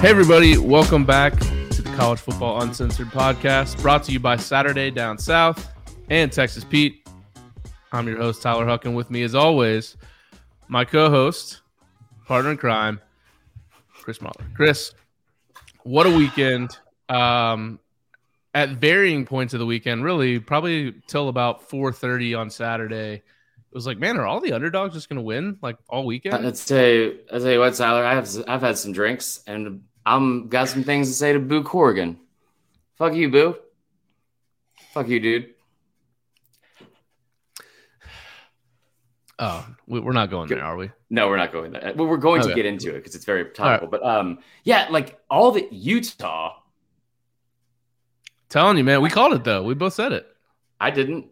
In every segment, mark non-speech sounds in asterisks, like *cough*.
Hey, everybody, welcome back to the College Football Uncensored podcast, brought to you by Saturday Down South and Texas Pete. I'm your host, Tyler Huck, and with me, as always, my co host, partner in crime, Chris Marler. Chris, what a weekend. Um, at varying points of the weekend, really, probably till about 4:30 on Saturday. It was like, man, are all the underdogs just going to win like all weekend? Let's say, you, I tell you what, Tyler. I have I've had some drinks and I'm got some things to say to Boo Corrigan. Fuck you, Boo. Fuck you, dude. Oh, we- we're not going there, are we? No, we're not going there. Well, we're going Okay. to get into it because it's very topical. But um, yeah, like all the Utah, Telling you, man, we called it though. We both said it. I didn't,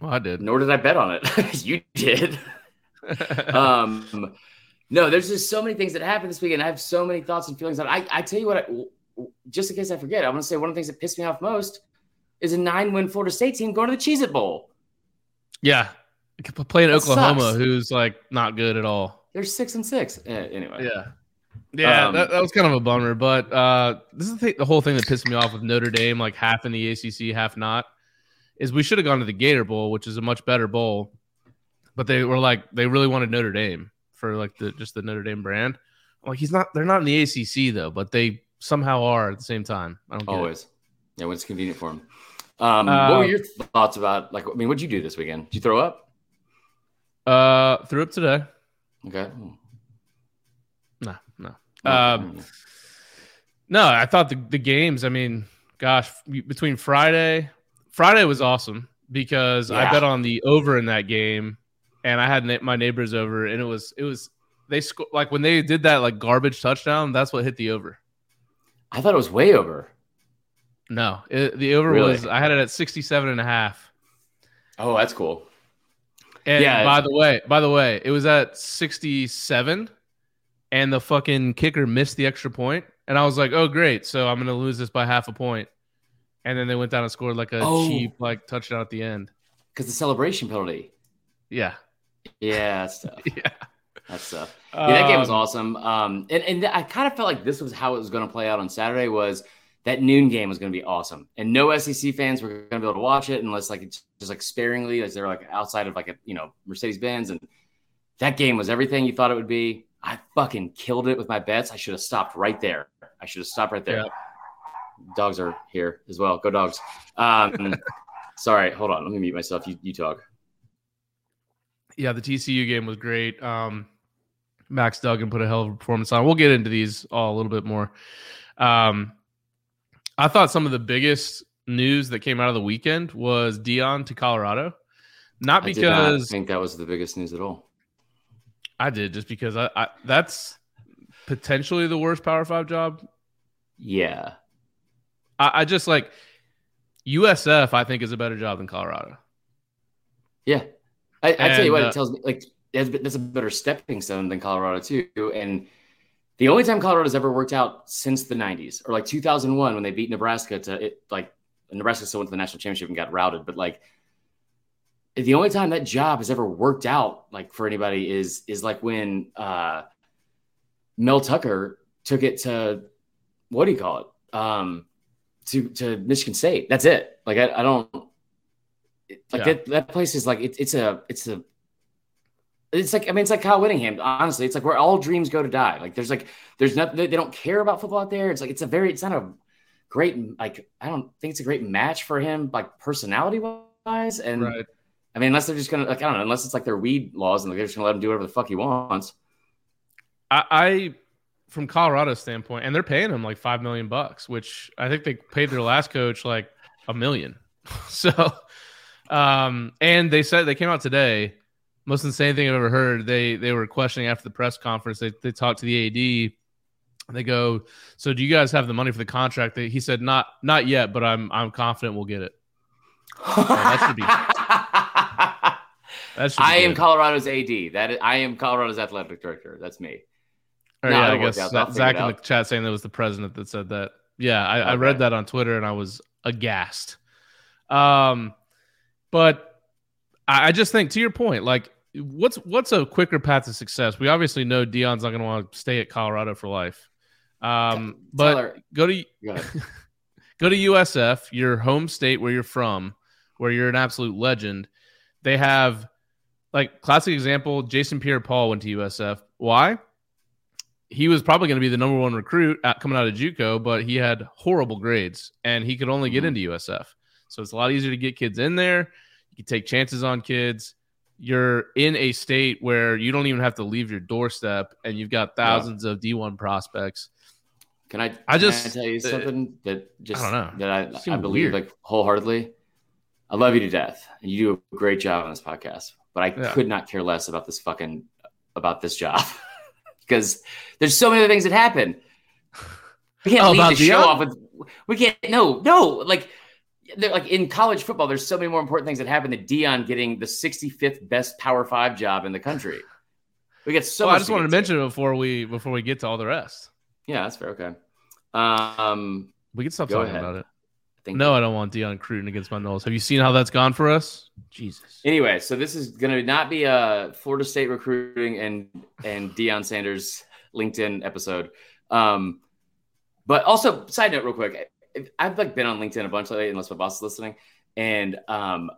Well, I did. nor did I bet on it. *laughs* you did. *laughs* um, no, there's just so many things that happened this weekend. I have so many thoughts and feelings on. I I tell you what, I, just in case I forget, I want to say one of the things that pissed me off most is a nine-win Florida State team going to the Cheez-It Bowl. yeah, playing That Oklahoma, sucks. who's like not good at all. They're six and six. Uh, anyway, Yeah, yeah, Um, that, that was kind of a bummer. But uh, this is the, thing, the whole thing that pissed me off with Notre Dame, like half in the ACC, half not, is we should have gone to the Gator Bowl, which is a much better bowl. But they were like, they really wanted Notre Dame for like the just the Notre Dame brand. I'm like, he's not. They're not in the ACC though, but they somehow are at the same time. I don't get it. always. Yeah, when it's convenient for them. Um, Uh, what were your thoughts about? Like, I mean, what'd you do this weekend? Did you throw up? Uh, threw up today. Okay. No, no. Um, No, I thought the, the games, I mean, gosh, between Friday, Friday was awesome because I bet on the over in that game and I had na- my neighbors over and it was, it was, they sco- like when they did that like garbage touchdown, that's what hit the over. I thought it was way over. No, it, the over Really? was, I had it at 67 and a half. Oh, that's cool. And Yeah, by the way, by the way, it was at 67 and the fucking kicker missed the extra point. And I was like, oh, great. So I'm going to lose this by half a point. And then they went down and scored like a Oh. cheap like touchdown at the end. Because the celebration penalty. Yeah. Yeah, that's *laughs* tough. Yeah. That's tough. Yeah, that game was Um, awesome. Um, and, and I kind of felt like this was how it was going to play out on Saturday was that noon game was going to be awesome. And no SEC fans were going to be able to watch it unless like it's just like sparingly as they're like outside of like a, you know, Mercedes Benz. And that game was everything you thought it would be. I fucking killed it with my bets. I should have stopped right there. I should have stopped right there. Yeah. Dogs are here as well. Go dogs. Um, *laughs* sorry, hold on. Let me mute myself. You, you talk. Yeah, the TCU game was great. Um, Max Duggan put a hell of a performance on. We'll get into these all a little bit more. Um, I thought some of the biggest news that came out of the weekend was Deion to Colorado. Not because I not think that was the biggest news at all. I did, just because I, I that's potentially the worst Power Five job. Yeah. I, I just like USF. I think is a better job than Colorado. Yeah, I, I tell you what, uh, it tells me like that's, that's a better stepping stone than Colorado too. And the only time Colorado's ever worked out since the '90s, or like 2001 when they beat Nebraska to it, like Nebraska still went to the national championship and got routed, but like the only time that job has ever worked out like for anybody is is like when uh, Mel Tucker took it to what do you call it? Um, to to Michigan State. That's it. Like I, I don't like Yeah. that. That place is like it, it's a it's a it's like I mean it's like Kyle Whittingham. Honestly, it's like where all dreams go to die. Like there's like there's nothing they they don't care about football out there. It's like it's a very it's not a great like I don't think it's a great match for him like personality wise. And Right. I mean unless they're just gonna like I don't know unless it's like their weed laws and like, they're just gonna let him do whatever the fuck he wants. I, I from Colorado's standpoint, and they're paying him like five million bucks, which I think they paid their last coach like a million. *laughs* so, um, and they said they came out today. Most insane thing I've ever heard. They they were questioning after the press conference. They they talked to the AD. They go, so do you guys have the money for the contract? They, he said, not not yet, but I'm I'm confident we'll get it. that should be- *laughs* That should be I am. Colorado's AD. That is, I am Colorado's athletic director. That's me. Or, No, yeah, I guess out. Zach in the chat saying that was the president that said that. Yeah, I, I read that on Twitter and I was aghast. Um, but I, just think to your point, like, what's what's a quicker path to success? We obviously know Deion's not going to want to stay at Colorado for life. Um, but Tyler, go to go, *laughs* go to USF, your home state where you're from, where you're an absolute legend. They have like classic example. Jason Pierre-Paul went to USF. Why? He was probably going to be the number one recruit at, coming out of JUCO, but he had horrible grades and he could only get mm-hmm. into USF. So it's a lot easier to get kids in there. You can take chances on kids. You're in a state where you don't even have to leave your doorstep, and you've got thousands yeah. of D1 prospects. Can I? I just I tell you uh, something that just I don't know. that I, I believe weird. like wholeheartedly. I love you to death, and you do a great job on this podcast. But I yeah. could not care less about this fucking about this job *laughs* because there's so many other things that happen. We can't oh, leave the show off with. We can't. No, no. Like like in college football, there's so many more important things that happen than Deion getting the 65th best Power Five job in the country. We get so. Well, I just wanted to mention it before we before we get to all the rest. Yeah, that's fair. Okay. Um, we can stop talking ahead. about it. I no, I don't want Dion Cruden against my nose. Have you seen how that's gone for us? Jesus. Anyway, so this is going to not be a Florida State recruiting and and Deion Sanders LinkedIn episode. Um, but also, side note, real quick, I've like been on LinkedIn a bunch lately, unless my boss is listening, and um,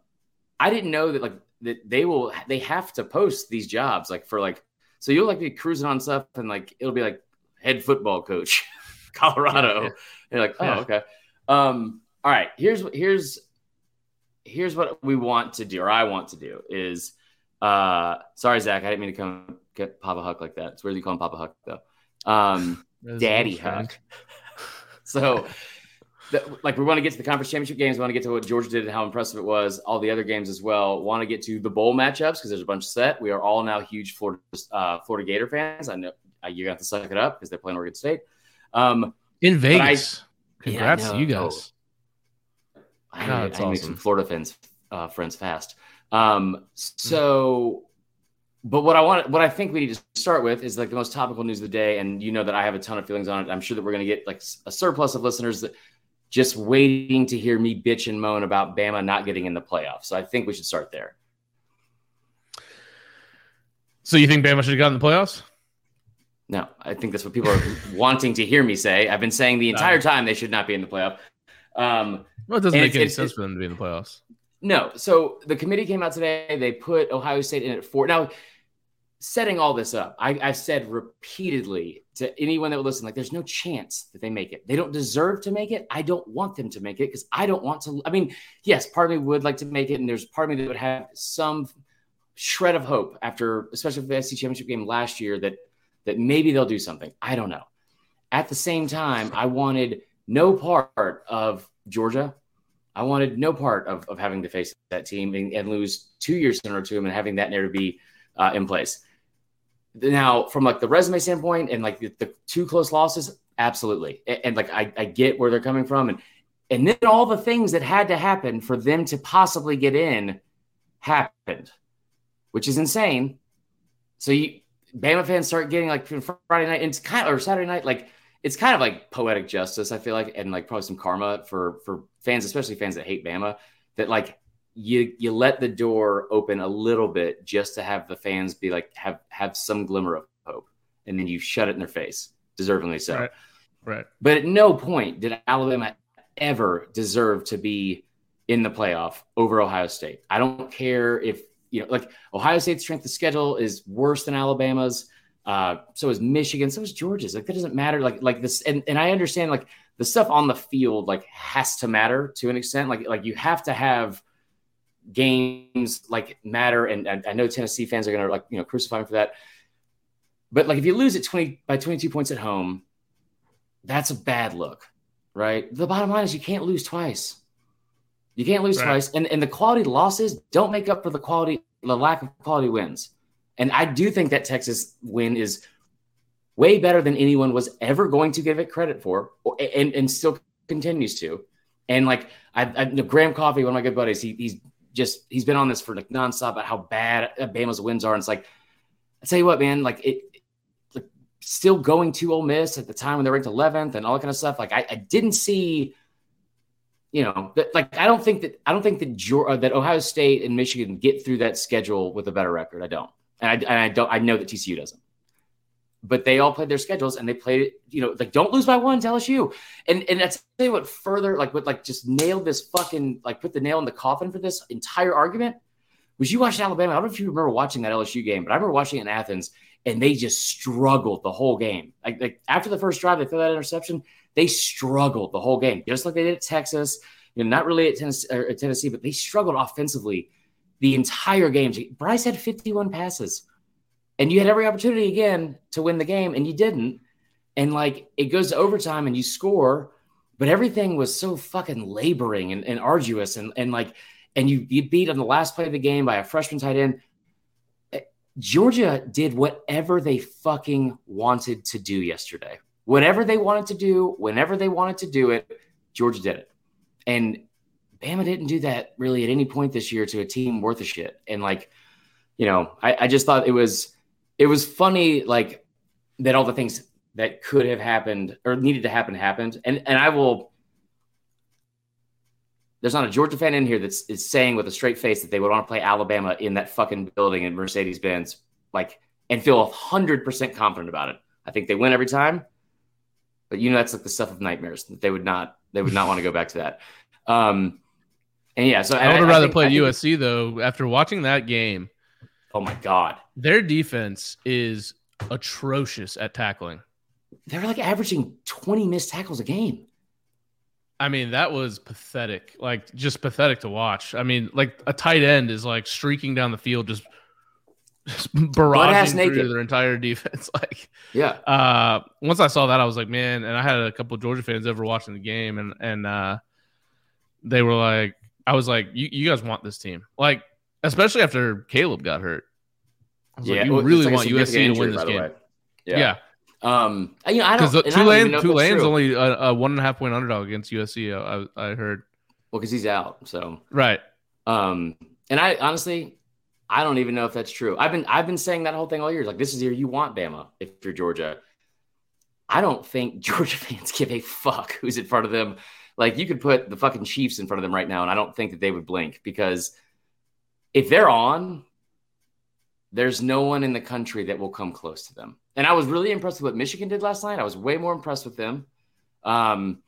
I didn't know that like that they will they have to post these jobs like for like so you'll like be cruising on stuff and like it'll be like head football coach, *laughs* Colorado. Yeah. You're like, oh, yeah. okay. Um, all right, here's here's here's what we want to do, or I want to do is uh sorry, Zach, I didn't mean to come get Papa Huck like that. It's weird you call him Papa Huck though. Um Daddy Huck. *laughs* so like we want to get to the conference championship games, we want to get to what Georgia did and how impressive it was, all the other games as well. Want to get to the bowl matchups because there's a bunch set. We are all now huge Florida uh, Florida Gator fans. I know uh, you got to suck it up because they're playing Oregon State um, in Vegas. I, Congrats yeah, to you guys. I, no, I, I awesome. make some Florida fans uh, friends fast. Um, so, but what I want, what I think we need to start with is like the most topical news of the day, and you know that I have a ton of feelings on it. I'm sure that we're going to get like a surplus of listeners that just waiting to hear me bitch and moan about Bama not getting in the playoffs. So I think we should start there. So you think Bama should have gotten the playoffs? No, I think that's what people are *laughs* wanting to hear me say. I've been saying the entire time they should not be in the playoff. Um, well, it doesn't make any sense for them to be in the playoffs. No. So the committee came out today. They put Ohio State in at four. Now, setting all this up, I, have said repeatedly to anyone that would listen, like, there's no chance that they make it. They don't deserve to make it. I don't want them to make it because I don't want to. I mean, yes, part of me would like to make it, and there's part of me that would have some shred of hope after, especially the SEC championship game last year, that that maybe they'll do something. I don't know. At the same time, I wanted no part of Georgia. I wanted no part of, of having to face that team and, and lose two years in a row to them and having that narrative be uh, in place. Now, from like the resume standpoint and like the, the two close losses, absolutely. And, and like I, I get where they're coming from, and and then all the things that had to happen for them to possibly get in happened, which is insane. So you Bama fans start getting like Friday night, and it's kind of or Saturday night, like it's kind of like poetic justice. I feel like, and like probably some karma for for fans, especially fans that hate Bama, that like you you let the door open a little bit just to have the fans be like have have some glimmer of hope, and then you shut it in their face, deservingly so. Right. Right. But at no point did Alabama ever deserve to be in the playoff over Ohio State. I don't care if you know, like Ohio State's strength of schedule is worse than Alabama's. Uh, so is Michigan. So is Georgia's. Like that doesn't matter. Like like this, and and I understand like the stuff on the field like has to matter to an extent. Like like you have to have games like matter. And, and I know Tennessee fans are gonna like you know crucify me for that. But like if you lose at 20 by 22 points at home, that's a bad look, right? The bottom line is you can't lose twice. You can't lose right. twice. And and the quality losses don't make up for the quality, the lack of quality wins. And I do think that Texas win is way better than anyone was ever going to give it credit for, and, and still continues to. And like I, I Graham Coffee, one of my good buddies, he, he's just he's been on this for like nonstop about how bad Bama's wins are. And it's like, I tell you what, man, like it, like still going to Ole Miss at the time when they're ranked 11th and all that kind of stuff. Like I, I didn't see, you know, that, like I don't think that I don't think that Georgia, uh, that Ohio State and Michigan get through that schedule with a better record. I don't, and I, and I don't. I know that TCU doesn't. But they all played their schedules and they played you know, like don't lose by one to LSU. And and that's what further like what like just nailed this fucking like put the nail in the coffin for this entire argument was you watched Alabama. I don't know if you remember watching that LSU game, but I remember watching it in Athens and they just struggled the whole game. Like, like after the first drive, they threw that interception. They struggled the whole game, just like they did at Texas. You know, not really at Tennessee, at Tennessee, but they struggled offensively the entire game. Bryce had 51 passes, and you had every opportunity again to win the game, and you didn't. And like it goes to overtime, and you score, but everything was so fucking laboring and, and arduous, and and like, and you you beat on the last play of the game by a freshman tight end. Eh, Georgia did whatever they fucking wanted to do yesterday. Whatever they wanted to do, whenever they wanted to do it, Georgia did it. And Bama didn't do that really at any point this year to a team worth a shit. And like, you know, I, I just thought it was it was funny, like that all the things that could have happened or needed to happen happened. And and I will there's not a Georgia fan in here that's is saying with a straight face that they would want to play Alabama in that fucking building in Mercedes Benz, like and feel hundred percent confident about it. I think they win every time, but you know that's like the stuff of nightmares that they would not they would not want to go back to that. Um, and yeah, so I would have rather played USC though. After watching that game, oh my god, their defense is atrocious at tackling. They're like averaging twenty missed tackles a game. I mean, that was pathetic. Like just pathetic to watch. I mean, like a tight end is like streaking down the field, just, just barraging through their entire defense. *laughs* like, yeah. Uh, once I saw that, I was like, man. And I had a couple Georgia fans over watching the game, and and uh, they were like, I was like, you, you guys want this team, like especially after Caleb got hurt. yeah, like, you really like want USC injury, to win this game. Yeah. yeah. Um, you know, I don't because Tulane Tulane's only a, a, one and a half point underdog against USC. I, I heard. Well, because he's out, so right. Um, and I honestly, I don't even know if that's true. I've been I've been saying that whole thing all year. Like this is year you want Bama if you're Georgia. I don't think *laughs* Georgia fans give a fuck who's in front of them like you could put the fucking Chiefs in front of them right now, and I don't think that they would blink because if they're on, there's no one in the country that will come close to them. And I was really impressed with what Michigan did last night. I was way more impressed with them. Um,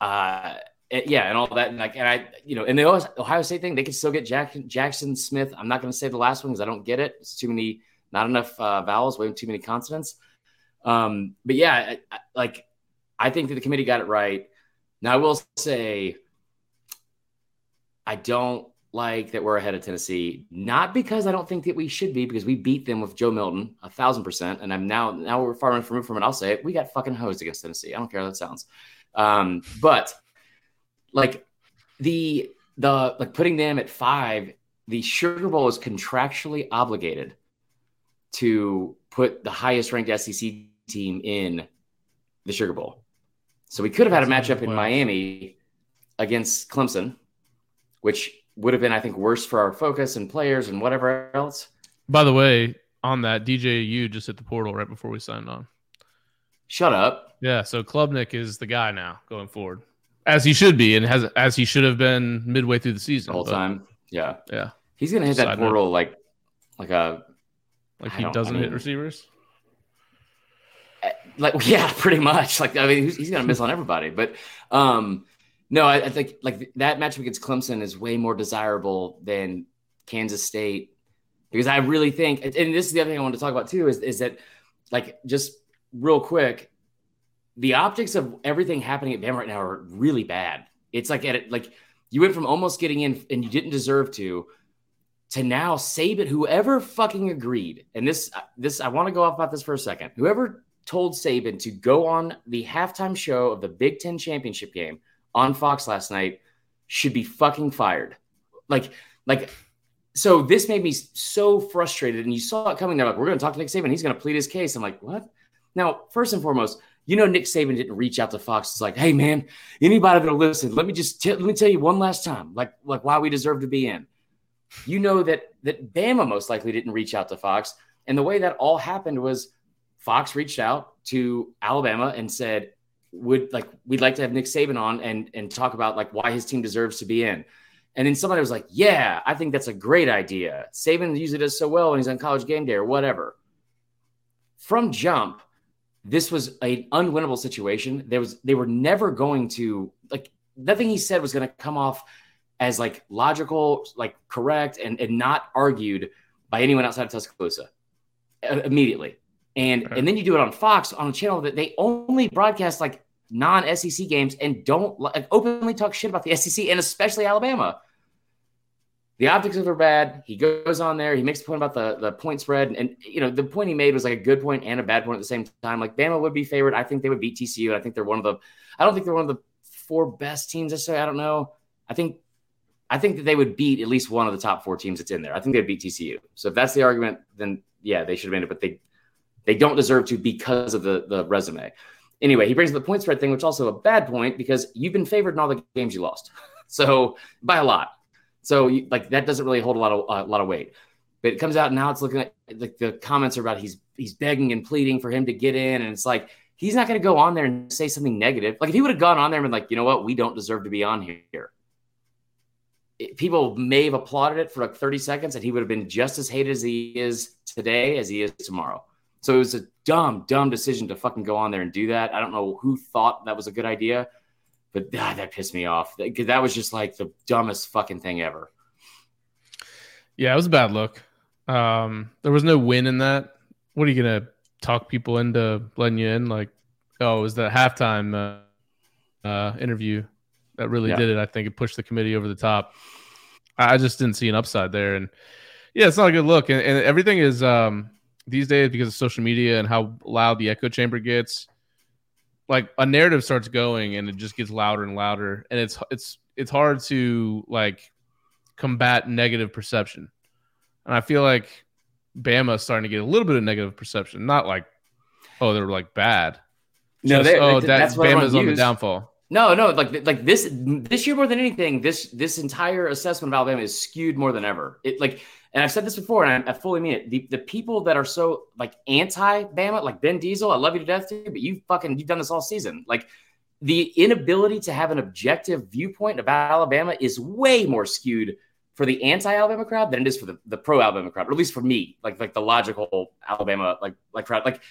uh, yeah, and all that, and like, and I, you know, and the Ohio State thing, they could still get Jack, Jaxon Smith. I'm not going to say the last one because I don't get it. It's too many, not enough uh, vowels, way too many consonants. Um, but yeah, I, I, like, I think that the committee got it right. Now, I will say, I don't like that we're ahead of Tennessee, not because I don't think that we should be, because we beat them with Joe Milton a thousand percent, and I'm now now we're far enough removed from it. I'll say it: we got fucking hosed against Tennessee. I don't care how that sounds, um, but like the the like putting them at five, the Sugar Bowl is contractually obligated to put the highest ranked SEC team in the Sugar Bowl. So we could have had a matchup in Miami against Clemson, which would have been, I think, worse for our focus and players and whatever else. By the way, on that, DJU just hit the portal right before we signed on. Shut up. Yeah, so Klubnik is the guy now going forward, as he should be, and has as he should have been midway through the season. But, time. Yeah, yeah. He's gonna hit that portal note. like, like a, like he doesn't I mean, hit receivers like *laughs* yeah, pretty much. Like I mean, he's, he's gonna miss on everybody. But um, no, I, I, think like that matchup against Clemson is way more desirable than Kansas State because I really think, and this is the other thing I want to talk about too, is is that like just real quick, the optics of everything happening at Bama right now are really bad. It's like at like you went from almost getting in and you didn't deserve to to now Saban, whoever fucking agreed, and this uh, this I want to go off about this for a second. Whoever told Saban to go on the halftime show of the Big Ten championship game on Fox last night should be fucking fired. Like, like, so this made me so frustrated. And you saw it coming. They're like, we're going to talk to Nick Saban. He's going to plead his case. I'm like, what? Now, first and foremost, you know, Nick Saban didn't reach out to Fox. It's like, hey, man, anybody that'll listen, let me just t- let me tell you one last time, like, like why we deserve to be in. You know that that Bama most likely didn't reach out to Fox, and the way that all happened was Fox reached out to Alabama and said, would like we'd like to have Nick Saban on and and talk about like why his team deserves to be in. And then somebody was like, "Yeah, I think that's a great idea. Saban usually does so well when he's on college game day or whatever." from jump, this was an unwinnable situation. There was they were never going to like nothing he said was going to come off as like logical, like correct, and and not argued by anyone outside of Tuscaloosa uh, immediately. And and then you do it on Fox on a channel that they only broadcast like non SEC games and don't like, openly talk shit about the *laughs* SEC and especially Alabama. The optics of it are bad. He goes on there. He makes the point about the, the point spread. And, and, you know, the point he made was like a good point and a bad point at the same time. Like Bama would be favored. I think they would beat TCU. I think they're one of the, I don't think they're one of the four best teams. I say, I don't know. I think, I think that they would beat at least one of the top four teams that's in there. I think they'd beat TCU. So if that's the argument, then yeah, they should have made it, but they, they don't deserve to because of the, the resume. Anyway, he brings up the point spread thing, which also a bad point because you've been favored in all the games you lost. *laughs* So by a lot. So you, like that doesn't really hold a lot of a lot of weight. But it comes out now. It's looking like the comments are about he's he's begging and pleading for him to get in, and it's like he's not going to go on there and say something negative. Like if he would have gone on there and been like, you know what, we don't deserve to be on here. People may have applauded it for like 30 seconds, and he would have been just as hated as he is today as he is tomorrow. So it was a dumb, dumb decision to fucking go on there and do that. I don't know who thought that was a good idea, but ah, that pissed me off. That, that was just like the dumbest fucking thing ever. Yeah, it was a bad look. Um, there was no win in that. What are you gonna talk people into letting you in? Like, oh, it was the halftime uh, uh, interview that really yeah. did it. I think it pushed the committee over the top. I just didn't see an upside there, and yeah, it's not a good look. And, and everything is um, these days because of social media and how loud the echo chamber gets like a narrative starts going and it just gets louder and louder. And it's it's it's hard to like combat negative perception. And i feel like bama's starting to get a little bit of negative perception. Not like oh they're like bad. No they, oh that, that's bama's on the downfall. No no like like this this year more than anything this this entire assessment of alabama is skewed more than ever. It like and I've said this before, and I, I fully mean it. The, the people that are so like anti Bama, like Ben Diesel, I love you to death, too, but you fucking you've done this all season. Like the inability to have an objective viewpoint about Alabama is way more skewed for the anti-Alabama crowd than it is for the, the pro-Alabama crowd, or at least for me, like like the logical Alabama like like crowd. Like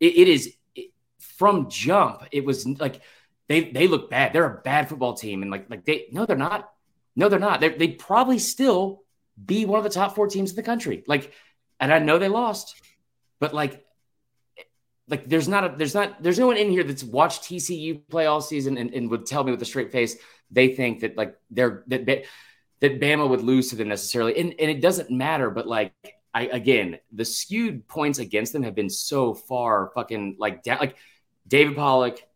it, it is it, from jump. It was like they they look bad. They're a bad football team, and like like they no, they're not. No, they're not. They they probably still be one of the top four teams in the country. Like, and I know they lost, but like, like there's not a there's not there's no one in here that's watched TCU play all season and, and would tell me with a straight face they think that like they're that that Bama would lose to them necessarily, and and it doesn't matter. But like I again, the skewed points against them have been so far fucking like down, like David Pollack,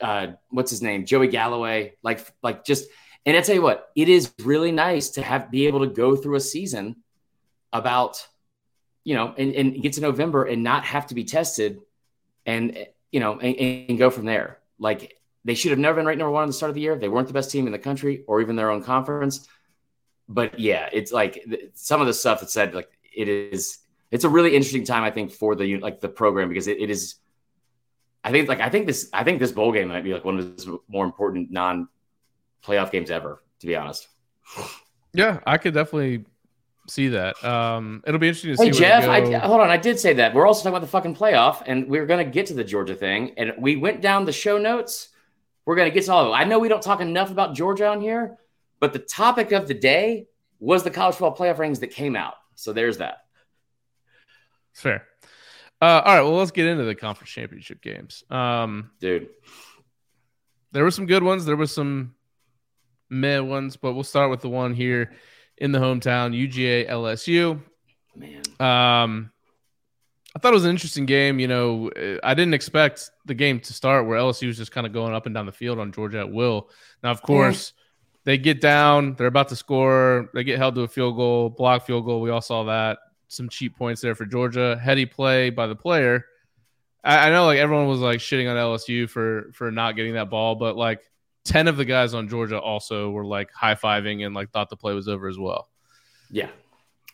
uh, what's his name, Joey Galloway, like like just and I tell you what, it is really nice to have be able to go through a season about, you know, and, and get to November and not have to be tested and, you know, and, and go from there. Like they should have never been ranked number one at the start of the year. They weren't the best team in the country or even their own conference. But yeah, it's like some of the stuff that said, like, it is, it's a really interesting time, I think, for the, like, the program because it, it is, I think, like, I think this, I think this bowl game might be like one of the more important non playoff games ever, to be honest. Yeah, I could definitely see that. Um, it'll be interesting to hey, see. Jeff, I, hold on. I did say that. We're also talking about the fucking playoff, and we are going to get to the Georgia thing. And we went down the show notes. We're going to get to all of it. I know we don't talk enough about Georgia on here, but the topic of the day was the college football playoff rings that came out. So there's that. Fair. Uh, all right. Well, let's get into the conference championship games. Um, Dude, there were some good ones. There was some meh ones, but we'll start with the one here in the hometown, UGA LSU. Man. Um, I thought it was an interesting game. You know, I didn't expect the game to start where LSU was just kind of going up and down the field on Georgia at will. Now, of course, yeah. they get down, they're about to score, they get held to a field goal, block field goal. We all saw that. Some cheap points there for Georgia. Heady play by the player. I, I know, like everyone was like shitting on LSU for for not getting that ball, but like 10 of the guys on Georgia also were like high fiving and like thought the play was over as well. Yeah.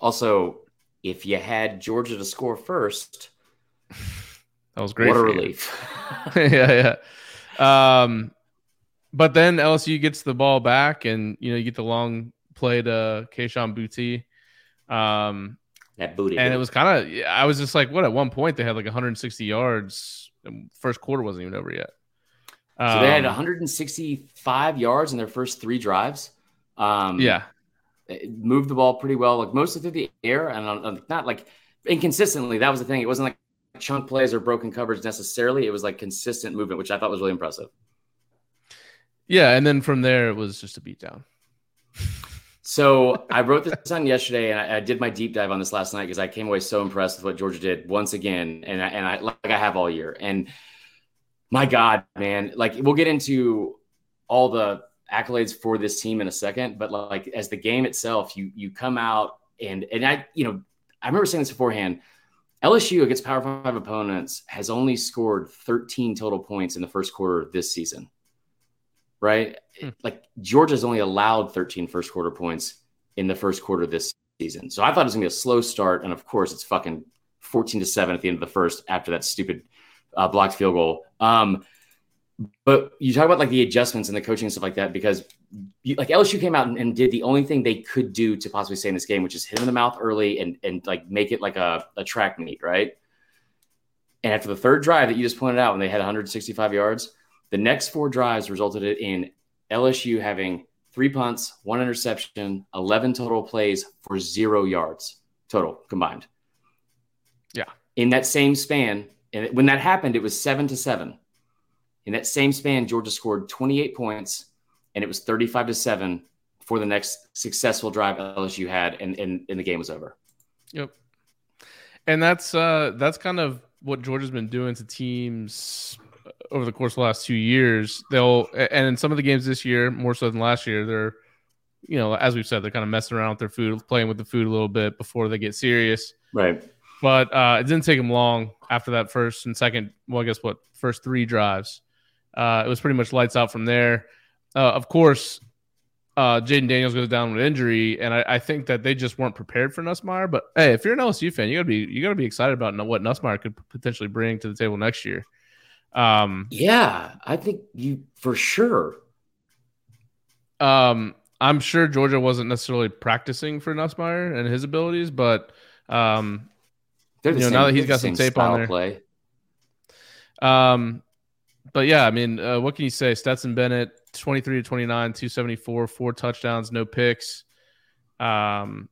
Also, if you had Georgia to score first, *laughs* that was great. What a relief. *laughs* yeah, yeah. Um, but then LSU gets the ball back, and you know you get the long play to Kayshon Boutte. Um, That booty. And it was kind of, I was just like, what? At one point, they had like 160 yards. First quarter wasn't even over yet. So they had 165 um, yards in their first three drives. Um, yeah, moved the ball pretty well, like mostly through the air, and not like inconsistently. That was the thing. It wasn't like chunk plays or broken coverage necessarily. It was like consistent movement, which I thought was really impressive. Yeah, and then from there it was just a beatdown. So I wrote this on yesterday, and I, I, did my deep dive on this last night because I came away so impressed with what Georgia did once again, and I, and I like I have all year. And my God, man, like we'll get into all the accolades for this team in a second, but like as the game itself, you you come out and and I you know I remember saying this beforehand. LSU against Power Five opponents has only scored 13 total points in the first quarter this season right? Hmm. Like Georgia's only allowed 13 first quarter points in the first quarter this season. So I thought it was gonna be a slow start, and of course it's fucking 14 to seven at the end of the first after that stupid uh, blocked field goal. Um, but you talk about like the adjustments and the coaching and stuff like that because you, like LSU came out and, and, did the only thing they could do to possibly stay in this game, which is hit him in the mouth early and and like make it like a, a track meet, right? And after the third drive that you just pointed out, when they had 165 yards, the next four drives resulted in LSU having three punts, one interception, 11 total plays for zero yards total combined. Yeah. In that same span, and when that happened, it was seven to seven. In that same span, Georgia scored 28 points, and it was 35 to seven for the next successful drive LSU had, and, and, and the game was over. Yep. And that's uh that's kind of what Georgia's been doing to teams over the course of the last two years. They'll and in some of the games this year, more so than last year, they're you know, as we've said, they're kind of messing around with their food, playing with the food a little bit before they get serious. Right. But uh, it didn't take him long after that first and second. Well, I guess what first three drives. Uh, it was pretty much lights out from there. Uh, of course, uh, Jayden Daniels goes down with injury, and I, I, think that they just weren't prepared for Nussmeier. But hey, if you're an LSU fan, you gotta be you gotta be excited about what Nussmeier could potentially bring to the table next year. Um, yeah, I think you for sure. Um, I'm sure Georgia wasn't necessarily practicing for Nussmeier and his abilities, but um, the you know, same, now that he's got some tape on there. Play. Um, but yeah, I mean, uh, what can you say? Stetson Bennett, 23 to 29, 274, four touchdowns, no picks. Um,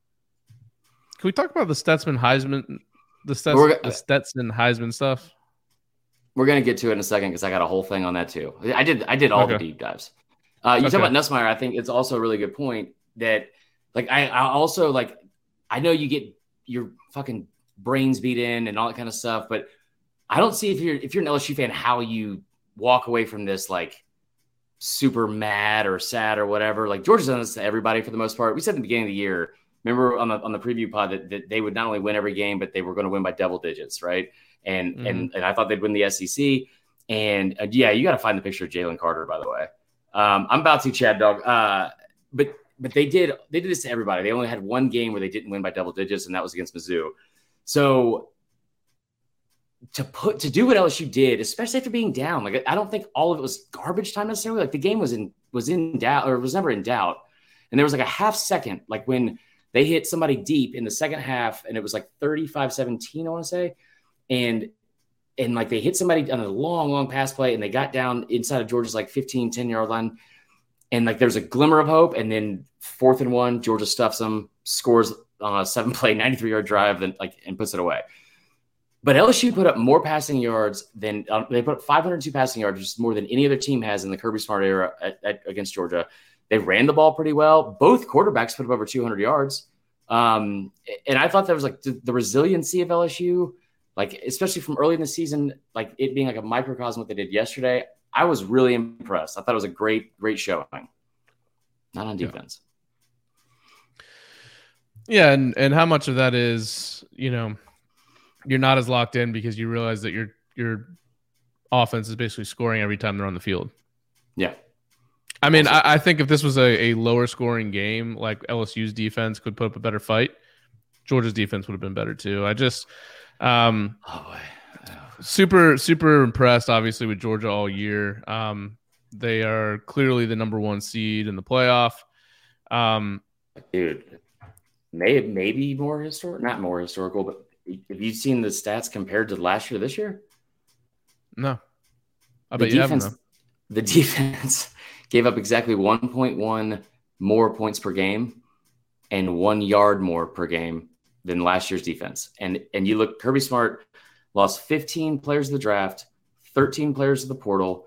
can we talk about the Stetson Heisman, the Stetson, the Stetson Heisman stuff? We're gonna get to it in a second because I got a whole thing on that too. I did I did all okay. the deep dives. Uh, you okay. talk about Nussmeier. I think it's also a really good point that like I, I also like I know you get your fucking brains beat in and all that kind of stuff, but I don't see if you're if you're an LSU fan how you walk away from this like super mad or sad or whatever. Like Georgia's done this to everybody for the most part. We said at the beginning of the year, remember on the on the preview pod that, that they would not only win every game, but they were going to win by double digits, right? and mm-hmm. and and I thought they'd win the SEC. And uh, yeah, you got to find the picture of Jalen Carter, by the way. Um, I'm about to Chad Dog, uh, but but they did they did this to everybody. They only had one game where they didn't win by double digits, and that was against Mizzou. So to put to do what LSU did, especially after being down, like I don't think all of it was garbage time necessarily. Like the game was in was in doubt or was never in doubt, and there was like a half second, like when they hit somebody deep in the second half, and it was like 35-17, I want to say and and like they hit somebody on a long, long pass play and they got down inside of Georgia's like 15, 10 yard line. And like there's a glimmer of hope. And then fourth and one, Georgia stuffs them, scores on a seven play, 93 yard drive, then like and puts it away. But LSU put up more passing yards than uh, they put up 502 passing yards, which is more than any other team has in the Kirby Smart era at, at, against Georgia. They ran the ball pretty well. Both quarterbacks put up over 200 yards. Um, and I thought that was like the, the resiliency of LSU like especially from early in the season, like it being like a microcosm what they did yesterday. I was really impressed. I thought it was a great, great showing. Not on defense. Yeah. Yeah, and and how much of that is you know you're not as locked in because you realize that your your offense is basically scoring every time they're on the field. Yeah. I mean, I, I, think if this was a, a lower scoring game, like LSU's defense could put up a better fight, Georgia's defense would have been better too. I just um, oh boy. Super, super impressed, obviously, with Georgia all year. Um, they are clearly the number one seed in the playoff. Um, Dude, may maybe more historical, not more historical, but have you seen the stats compared to last year, this year? No. I bet the you defense, *laughs* The defense gave up exactly 1.1 more points per game and one yard more per game than last year's defense. And and you look, Kirby Smart lost 15 players of the draft, 13 players of the portal,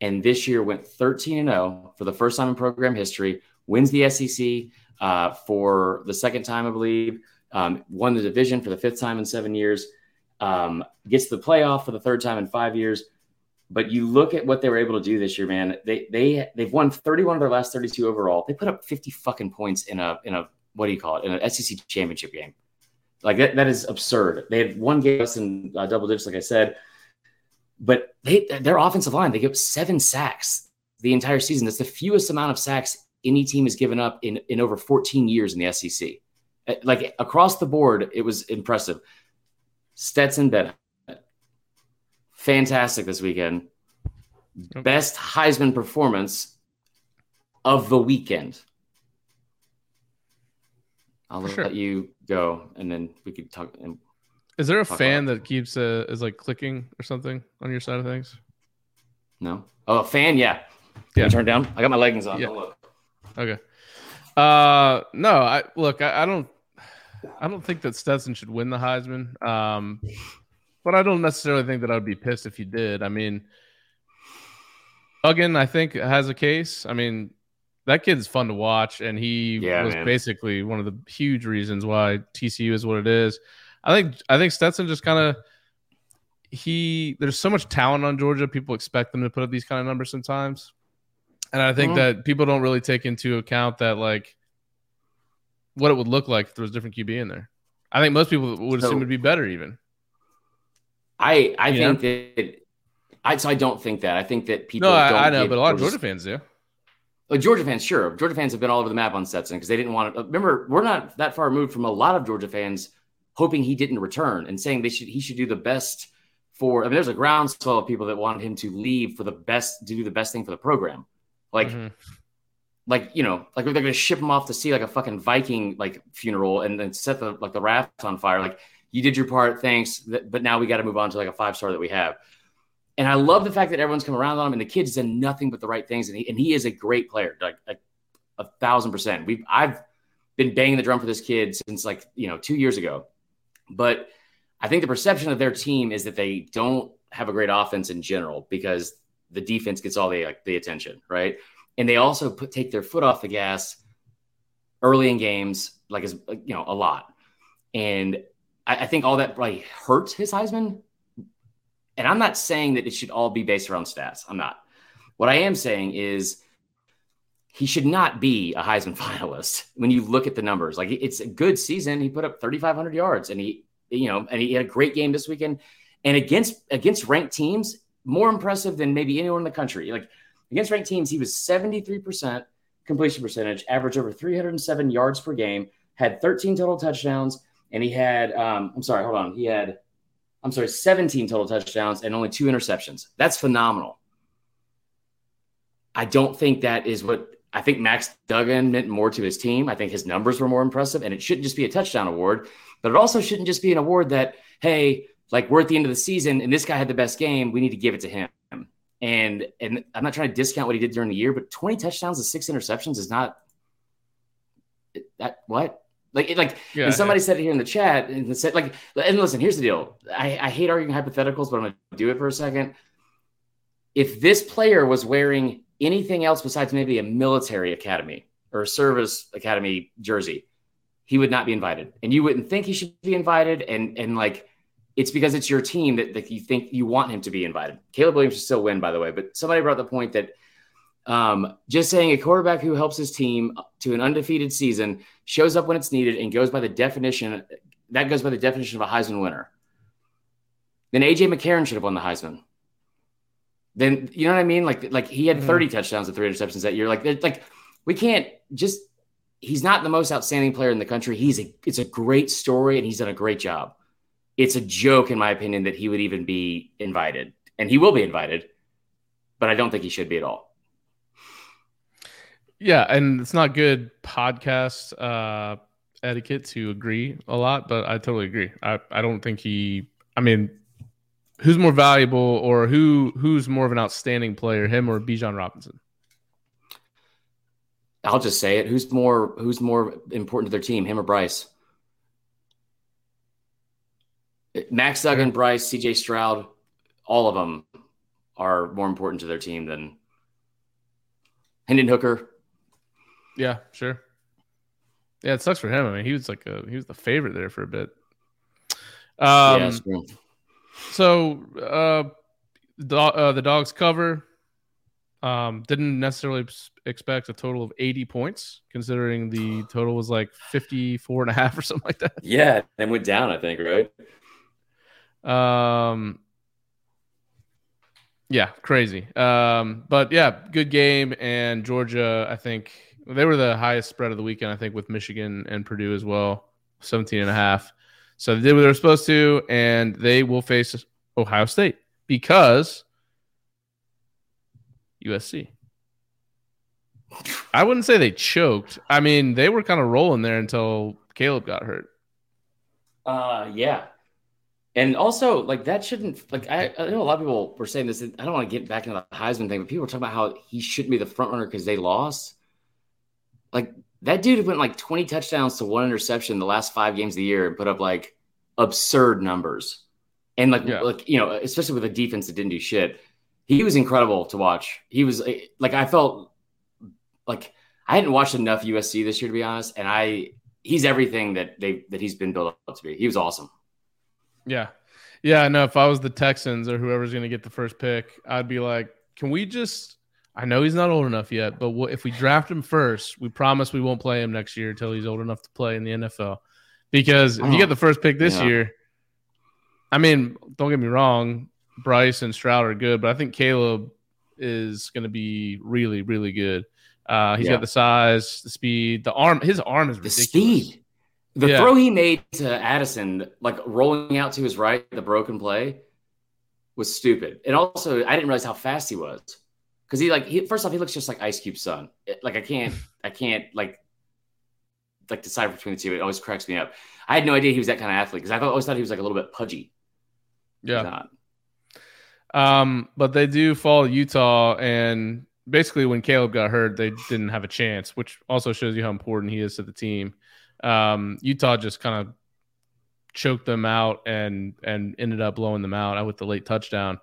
and this year went 13 and 0 for the first time in program history. Wins the SEC uh, for the second time, I believe. Um, won the division for the fifth time in seven years. Um, gets the playoff for the third time in five years. But you look at what they were able to do this year, man. They they they've won 31 of their last 32 overall. They put up 50 fucking points in a in a what do you call it in an SEC championship game. Like that, that is absurd. They had one game less than uh, double digits, like I said, but they their offensive line they give up seven sacks the entire season. That's the fewest amount of sacks any team has given up in in over 14 years in the SEC. Uh, like across the board, it was impressive. Stetson Bennett, fantastic this weekend. Best Heisman performance of the weekend. I'll let you go, and then we could talk. And is there a fan that keeps uh, is like clicking or something on your side of things? No. Oh, a fan, yeah. Yeah. turn down. I got my leggings on. Yeah. Okay. Uh, no. I look. I, I, don't. I don't think that Stetson should win the Heisman. Um, but I don't necessarily think that I'd be pissed if he did. I mean, Duggan, I think has a case. I mean, that kid's fun to watch, and he yeah, was man. basically one of the huge reasons why TCU is what it is. I think I think Stetson just kind of he there's so much talent on Georgia. People expect them to put up these kind of numbers sometimes, and I think mm-hmm. that people don't really take into account that like what it would look like if there was different QB in there. I think most people would so, assume it'd be better even. I I you think know? that I so I don't think that. I think that people. No, I, I know, but a lot of Georgia fans do. Like Georgia fans, sure. Georgia fans have been all over the map on Stetson because they didn't want to. Remember, we're not that far removed from a lot of Georgia fans hoping he didn't return and saying they should he should do the best for. I mean, there's a groundswell of people that wanted him to leave for the best to do the best thing for the program, like. Mm-hmm. Like you know, like they're gonna ship him off to see like a fucking Viking like funeral and then set the like the raft on fire. Like you did your part, thanks, but now we got to move on to like a five star that we have. And I love the fact that everyone's come around on him, and the kid's done nothing but the right things, and he and he is a great player, like a, a thousand percent. We've I've been banging the drum for this kid since like you know two years ago, but I think the perception of their team is that they don't have a great offense in general because the defense gets all the like the attention, right? And they also put take their foot off the gas early in games, like as you know a lot, and I, I think all that probably hurt his Heisman and I'm not saying that it should all be based around stats. I'm not. What I am saying is he should not be a Heisman *laughs* finalist when you look at the numbers. Like it's a good season. He put up 3,500 yards and he, you know, and he had a great game this weekend. And against against ranked teams, more impressive than maybe anyone in the country. Like against ranked teams, he was 73% completion percentage, averaged over 307 yards per game, had 13 total touchdowns, and he had um, I'm sorry, hold on, he had I'm sorry, 17 total touchdowns and only two interceptions. That's phenomenal. I don't think that is what I think Max Duggan meant more to his team. I think his numbers were more impressive, and it shouldn't just be a touchdown award, but it also shouldn't just be an award that, hey, like we're at the end of the season and this guy had the best game. We need to give it to him. And and I'm not trying to discount what he did during the year, but 20 touchdowns and six interceptions is not that what like, like, yeah, and somebody yeah. said it here in the chat and said, like, and listen, here's the deal. I, I hate arguing hypotheticals, but I'm going to do it for a second. If this player was wearing anything else besides maybe a military academy or a service academy jersey, he would not be invited. And you wouldn't think he should be invited. And, and like, it's because it's your team that, that you think you want him to be invited. Caleb Williams should still win, by the way. But somebody brought the point that um, just saying a quarterback who helps his team to an undefeated season shows up when it's needed and goes by the definition that goes by the definition of a Heisman winner. Then AJ McCarron should have won the Heisman. Then you know what I mean? Like like he had mm-hmm. 30 touchdowns and three interceptions that year. Like like we can't just he's not the most outstanding player in the country. He's a it's a great story and he's done a great job. It's a joke in my opinion that he would even be invited. And he will be invited, but I don't think he should be at all. Yeah, and it's not good podcast uh, etiquette to agree a lot, but I totally agree. I, I don't think he. I mean, who's more valuable or who who's more of an outstanding player, him or Bijan Robinson? I'll just say it. Who's more who's more important to their team, him or Bryce? Max Duggan, Bryce, CJ Stroud, all of them are more important to their team than Hendon Hooker. Yeah, sure. Yeah, it sucks for him. I mean, he was like a he was the favorite there for a bit. Um, yeah, so uh, the, uh, the dogs cover. Um, didn't necessarily expect a total of 80 points, considering the *sighs* total was like 54 and a half or something like that. Yeah, and went down, I think, right? Um, yeah, crazy. Um, but yeah, good game. And Georgia, I think they were the highest spread of the weekend, I think, with Michigan and Purdue as well, 17 and a half. So they did what they were supposed to, and they will face Ohio State because USC. I wouldn't say they choked. I mean, they were kind of rolling there until Caleb got hurt. Uh, yeah. And also, like that shouldn't like I, I know a lot of people were saying this. I don't want to get back into the Heisman thing, but people were talking about how he shouldn't be the front runner because they lost. Like that dude went like 20 touchdowns to one interception the last five games of the year and put up like absurd numbers. And like yeah. like you know, especially with a defense that didn't do shit. He was incredible to watch. He was eh, like I felt like I hadn't watched enough USC this year to be honest, and I he's everything that they that he's been built up to be. He was awesome. Yeah. Yeah, no, if I was the Texans or whoever's going to get the first pick, I'd be like, can we just I know he's not old enough yet, but if we draft him first, we promise we won't play him next year until he's old enough to play in the NFL. Because if you get the first pick this yeah. year, I mean, don't get me wrong, Bryce and Stroud are good, but I think Caleb is going to be really, really good. Uh, he's yeah. got the size, the speed, the arm. His arm is ridiculous. The speed. The yeah. throw he made to Addison, like rolling out to his right, the broken play, was stupid. And also, I didn't realize how fast he was because he like he, first off he looks just like Ice Cube's son. Like I can't I can't like like decide between the two. It always cracks me up. I had no idea he was that kind of athlete because I always thought he was like a little bit pudgy. Yeah. Um, but they do fall Utah, and basically when Caleb got hurt, they didn't have a chance, which also shows you how important he is to the team. Um, Utah just kind of choked them out and and ended up blowing them out with the late touchdown.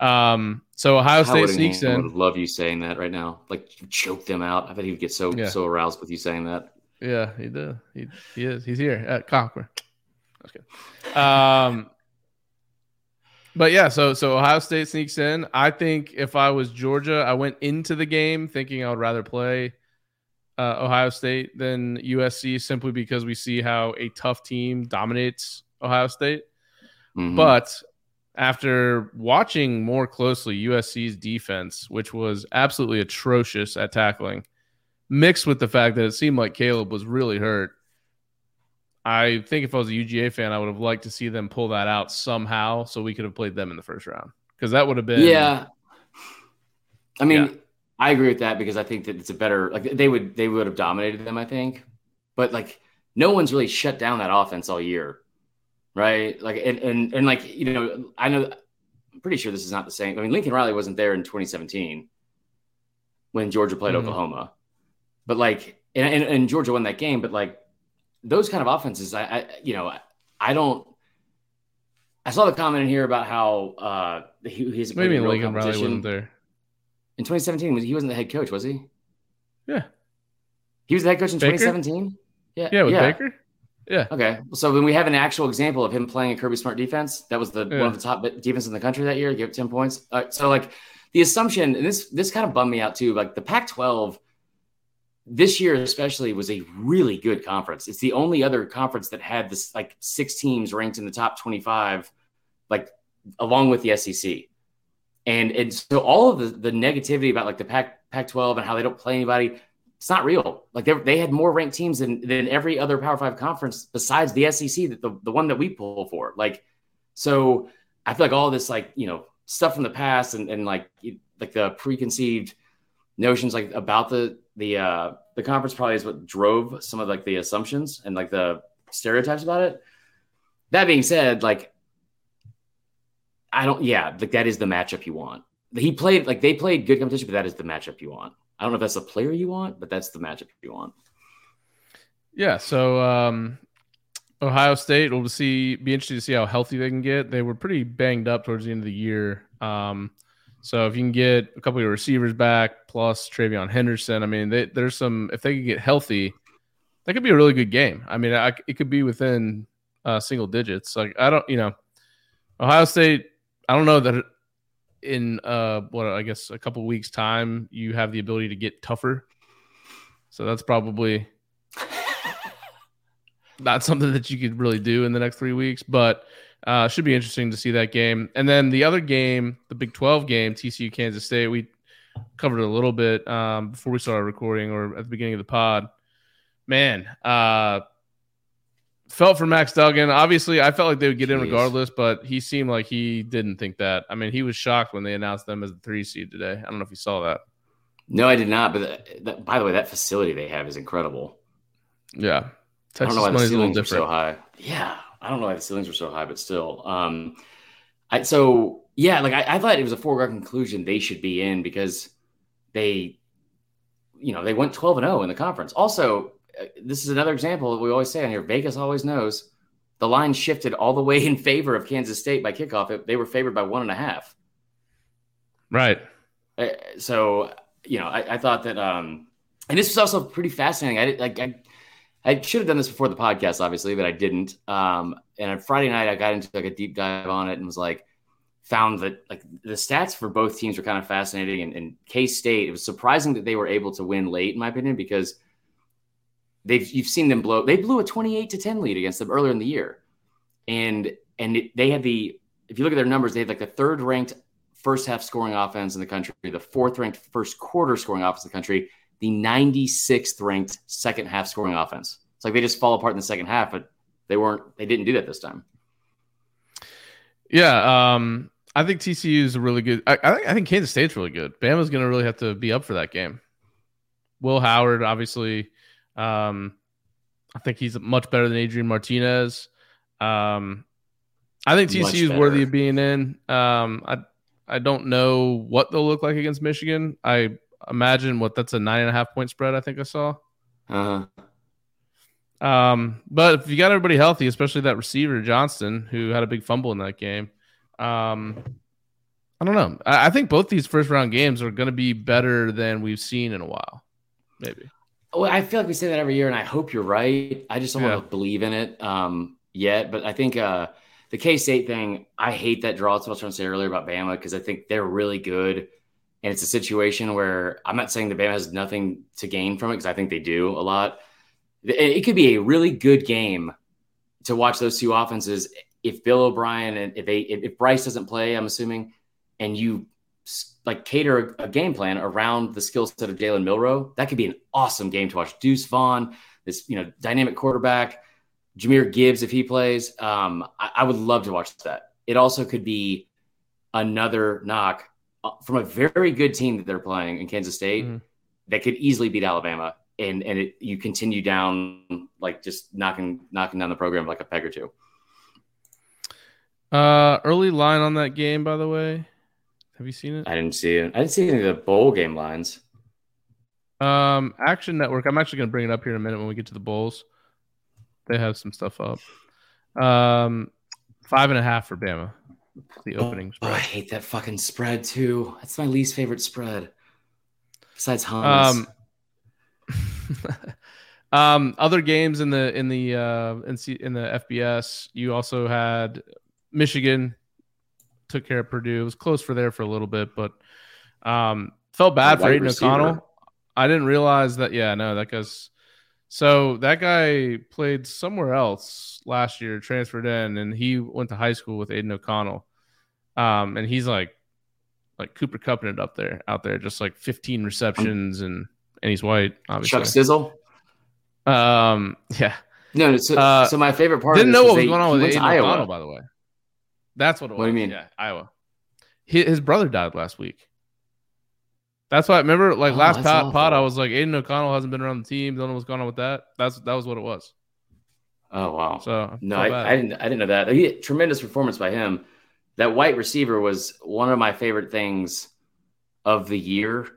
Um, so Ohio State sneaks in. I would love you saying that right now. Like choke them out. I bet he would get so yeah. so aroused with you saying that. Yeah, he did. He, he is. He's here at Conquer. That's good. Um, but yeah, so so Ohio State sneaks in. I think if I was Georgia, I went into the game thinking I would rather play uh, Ohio State than USC simply because we see how a tough team dominates Ohio State. Mm-hmm. But after watching more closely USC's defense, which was absolutely atrocious at tackling, mixed with the fact that it seemed like Caleb was really hurt, I think if I was a UGA fan, I would have liked to see them pull that out somehow so we could have played them in the first round because that would have been. Yeah. I mean, yeah. I agree with that because I think that it's a better like they would they would have dominated them. I think, but like no one's really shut down that offense all year, right? Like and and, and like you know I know I'm pretty sure this is not the same. I mean Lincoln Riley wasn't there in 2017 when Georgia played mm-hmm. Oklahoma, but like and, and, and Georgia won that game, but like those kind of offenses, I, I you know I don't. I saw the comment in here about how uh, he, he's maybe Lincoln Riley wasn't there in 2017, he wasn't the head coach, was he? Yeah. He was the head coach in Baker? 2017? Yeah. Yeah, with yeah. Baker? Yeah. Okay. So when we have an actual example of him playing a Kirby Smart defense, that was the yeah. one of the top defenses in the country that year. Give it 10 points. Uh, so like the assumption, and this this kind of bummed me out too. Like the Pac-12 this year especially was a really good conference. It's the only other conference that had this like six teams ranked in the top 25, like along with the SEC. And and so all of the, the negativity about like the Pac Pac 12 and how they don't play anybody, it's not real. Like they they had more ranked teams than, than every other Power Five conference besides the SEC, that the, the one that we pull for. Like, so I feel like all this like, you know, stuff from the past and, and like like the preconceived notions like about the the uh, the conference probably is what drove some of like the assumptions and like the stereotypes about it. That being said, like I don't, yeah, like that is the matchup you want. He played like they played good competition, but that is the matchup you want. I don't know if that's the player you want, but that's the matchup you want. Yeah. So um, Ohio State will see be interesting to see how healthy they can get. They were pretty banged up towards the end of the year. Um, so if you can get a couple of your receivers back plus TreVeyon Henderson, I mean, they, there's some if they could get healthy, that could be a really good game. I mean, I, it could be within uh, single digits. Like I don't, you know, Ohio State. I don't know that in uh what I guess a couple weeks time you have the ability to get tougher. So that's probably *laughs* not something that you could really do in the next three weeks, but uh, should be interesting to see that game. And then the other game, the Big 12 game, TCU Kansas State, we covered it a little bit um, before we started recording or at the beginning of the pod. Man, uh, felt for Max Duggan. Obviously, I felt like they would get in regardless, but he seemed like he didn't think that. I mean, he was shocked when they announced them as the three seed today. I don't know if you saw that. No, I did not. But that, that, by the way, that facility they have is incredible. Yeah, Texas I don't know why the ceilings are so high. Yeah, I don't know why the ceilings were so high, but still. Um, I so yeah, like I, I thought it was a foregone conclusion they should be in because they, you know, they went twelve and zero oh in the conference. Also, this is another example that we always say on here. Vegas always knows the line shifted all the way *laughs* in favor of Kansas State by kickoff. They were favored by one and a half. Right. Uh, so you know, I, I thought that, um, and this was also pretty fascinating. I like I I should have done this before the podcast, obviously, but I didn't. Um, and on Friday night, I got into like a deep dive on it and was like, found that like the stats for both teams were kind of fascinating. And, and K State, it was surprising that they were able to win late, in my opinion, because they've you've seen them blow. They blew a twenty-eight to ten lead against them earlier in the year, and and it, they had the if you look at their numbers, they had like the third ranked first half scoring offense in the country, the fourth ranked first quarter scoring offense in the country the 96th ranked second half scoring offense. It's like they just fall apart in the second half, but they weren't, they didn't do that this time. Yeah. Um, I think TCU is a really good. I, I, think I think Kansas State's really good. Bama's going to really have to be up for that game. Will Howard, obviously, um, I think he's much better than Adrian Martinez. Um, I think TCU is worthy of being in. Um, I I don't know what they'll look like against Michigan. I imagine what that's a nine and a half point spread. I think I saw. Uh huh. Um, but if you got everybody healthy, especially that receiver Johnston, who had a big fumble in that game, um, I don't know. I, I think both these first round games are going to be better than we've seen in a while. Maybe. Well, I feel like we say that every year, and I hope you're right. I just don't yeah. want to believe in it um, yet. But I think uh, the K State thing, I hate that draw. That's what I was trying to say earlier about Bama because I think they're really good. And it's a situation where I'm not saying the Bama has nothing to gain from it because I think they do a lot. It could be a really good game to watch those two offenses if Bill O'Brien and if they if Bryce doesn't play, I'm assuming, and you like cater a, game plan around the skill set of Jalen Milroe, that could be an awesome game to watch. Deuce Vaughn, this you know dynamic quarterback, Jahmyr Gibbs if he plays. Um, I, I would love to watch that. It also could be another knock uh, from a very good team that they're playing in Kansas State mm-hmm. that could easily beat Alabama, and and it, you continue down like just knocking knocking down the program like a peg or two. Uh, early line on that game, by the way. Have you seen it? I didn't see it. I didn't see any of the bowl game lines. Um, Action Network. I'm actually going to bring it up here in a minute when we get to the bowls. They have some stuff up. Um, five and a half for Bama the opening spread. Oh, I hate that fucking spread too. That's my least favorite spread. Besides Hans. Um, *laughs* um, other games in the in the uh, in, C, in the FBS, you also had Michigan took care of Purdue. It was close for there for a little bit, but um, felt bad for Aidan O'Connell. I didn't realize that. Yeah, no, that guy's so that guy played somewhere else last year, transferred in, and he went to high school with Aidan O'Connell. Um, and he's like, like Cooper Kupping it up there, out there, just like 15 receptions, and and he's white, obviously. Chuck Sizzle. Um, yeah. No, so, uh, so my favorite part. Didn't know what was going on with Iowa. O'Connell, by the way. That's what it was. What do you mean? Yeah, Iowa. His brother died last week. That's why I remember like Oh, last pod, pod, I was like, Aidan O'Connell hasn't been around the team. Don't know what's going on with that. That's that was what it was. Oh wow. So No, I. I didn't. I didn't know that. He, tremendous performance by him. That white receiver was one of my favorite things of the year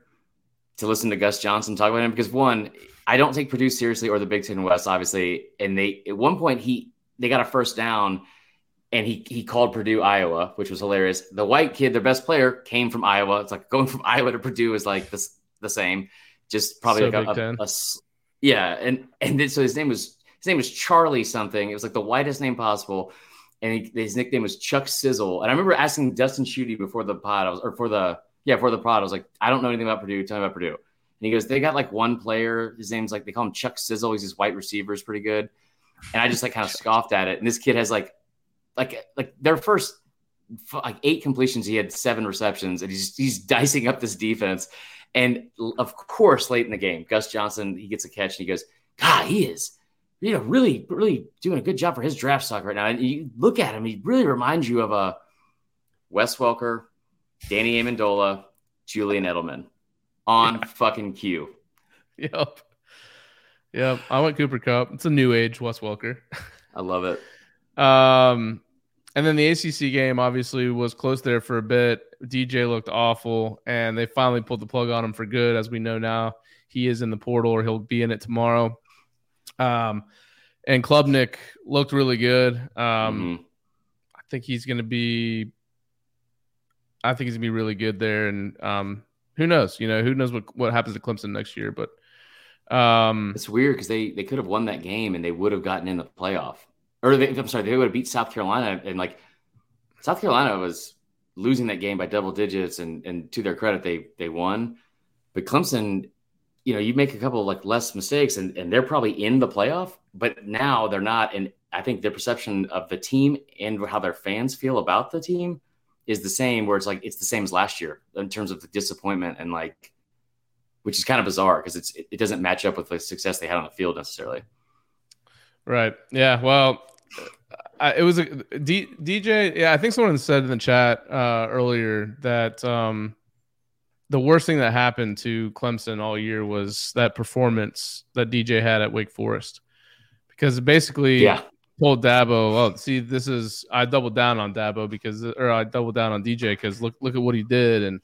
to listen to Gus Johnson talk about him because one, I don't take Purdue seriously or the Big Ten West, obviously. And they at one point he they got a first down and he he called Purdue Iowa, which was hilarious. The white kid, their best player, came from Iowa. It's like going *laughs* from Iowa to Purdue is like this the same. Just probably So like a- a- a yeah, and and then, so his name was his name was Charlie something. It was like the whitest name possible, and he, his nickname was Chuck Sizzle. And I remember asking Dustin Shooty before the pod, I was or for the yeah for the pod, I was like, I don't know anything about Purdue. Tell me about Purdue. And he goes, they got like one player. His name's like they call him Chuck Sizzle. He's this white receiver, is pretty good. And I just like kind of scoffed at it. And this kid has like like like their first like eight completions, he had seven receptions, and he's he's dicing up this defense. And of course, late in the game, Gus Johnson he gets a catch and he goes, God, he is you know really really doing a good job for his draft stock right now. And you look at him, he really reminds you of a Wes Welker, Danny Amendola, Julian Edelman on fucking cue. Yep. Yep. I went Cooper Kupp. It's a new age Wes Welker. I love it. *laughs* Um, and then the ACC game obviously was close there for a bit. DJ looked awful, and they finally pulled the plug on him for good. As we know now, he is in the portal, or he'll be in it tomorrow. Um, and Klubnik looked really good. Um, Mhm. I think he's going to be. I think he's going to be really good there, and um, who knows? You know, who knows what what happens to Clemson next year? But um, It's weird because they they could have won that game and they would have gotten in the playoff. Or they, I'm sorry, they would have beat South Carolina and like South Carolina was losing that game by double digits and and to their credit they they won. But Clemson, you know, you make a couple like less mistakes and and they're probably in the playoff, but now they're not and I think the perception of the team and how their fans feel about the team is the same where it's like it's the same as last year in terms of the disappointment and like which is kind of bizarre because it's it doesn't match up with the success they had on the field necessarily. Right. Yeah. Well, I, it was a D, DJ. Yeah, I think someone said in the chat uh, earlier that um, the worst thing that happened to Clemson all year was that performance that DJ had at Wake Forest, because basically Yeah, told Dabo, "Oh, see, this is I doubled down on Dabo because, or I doubled down on DJ because look, look at what he did." And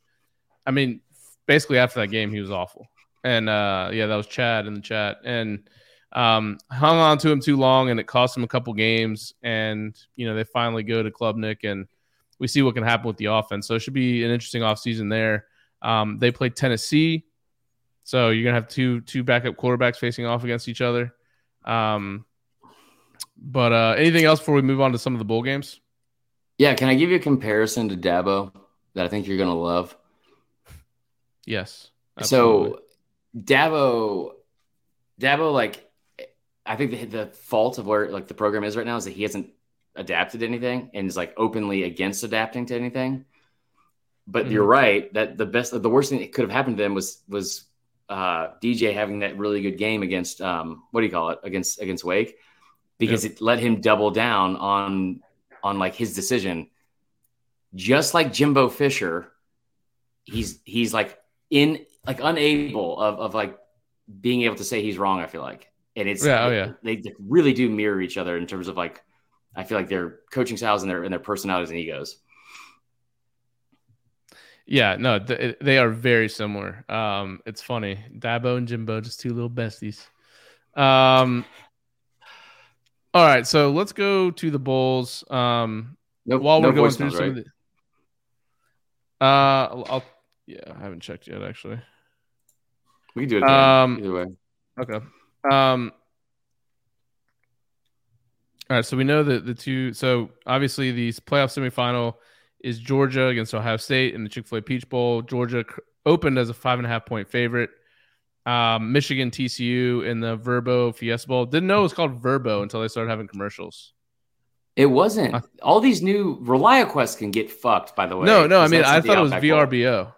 I mean, basically after that game, he was awful. And uh, yeah, that was Chad in the chat, and um, hung on to him too long, and it cost him a couple games. And you know, they finally go to Klubnik, and we see what can happen with the offense. So it should be an interesting offseason there. Um, they play Tennessee, so you're gonna have two two backup quarterbacks facing off against each other. Um, but uh, anything else before we move on to some of the bowl games? yeah. Can I give you a comparison to Dabo that I think you're gonna love? Yes. absolutely. So Dabo, Dabo, like I think the, the fault of where like the program is right now is that he hasn't adapted anything and is like openly against adapting to anything. But Mhm. you're right that the best, the worst thing that could have happened to them was was uh, DJ having that really good game against um, what do you call it against against Wake because it let him double down on on like his decision. Just like Jimbo Fisher, he's he's like in like unable of, of like being able to say he's wrong. I feel like, and it's Yeah, oh, yeah. they, they really do mirror each other in terms of like I feel like their coaching styles and their and their personalities and egos. yeah, no, th- they are very similar. Um, it's funny, Dabo and Jimbo, just two little besties. Um, all right, so let's go to the bowls. Um, No, while no we're going through some right? of the, uh, I'll yeah, I haven't checked yet actually. we can do it Um, either way. Okay. Um. All right, so we know that the two. So obviously, the playoff semifinal is Georgia against Ohio State in the Chick Fil A Peach Bowl. Georgia opened as a five and a half point favorite. Um, Michigan TCU in the Verbo Fiesta Bowl. Didn't know it was called Verbo until they started having commercials. It wasn't. All these new ReliaQuest can get fucked. By the way, no, no, I mean I thought it was Outback Bowl.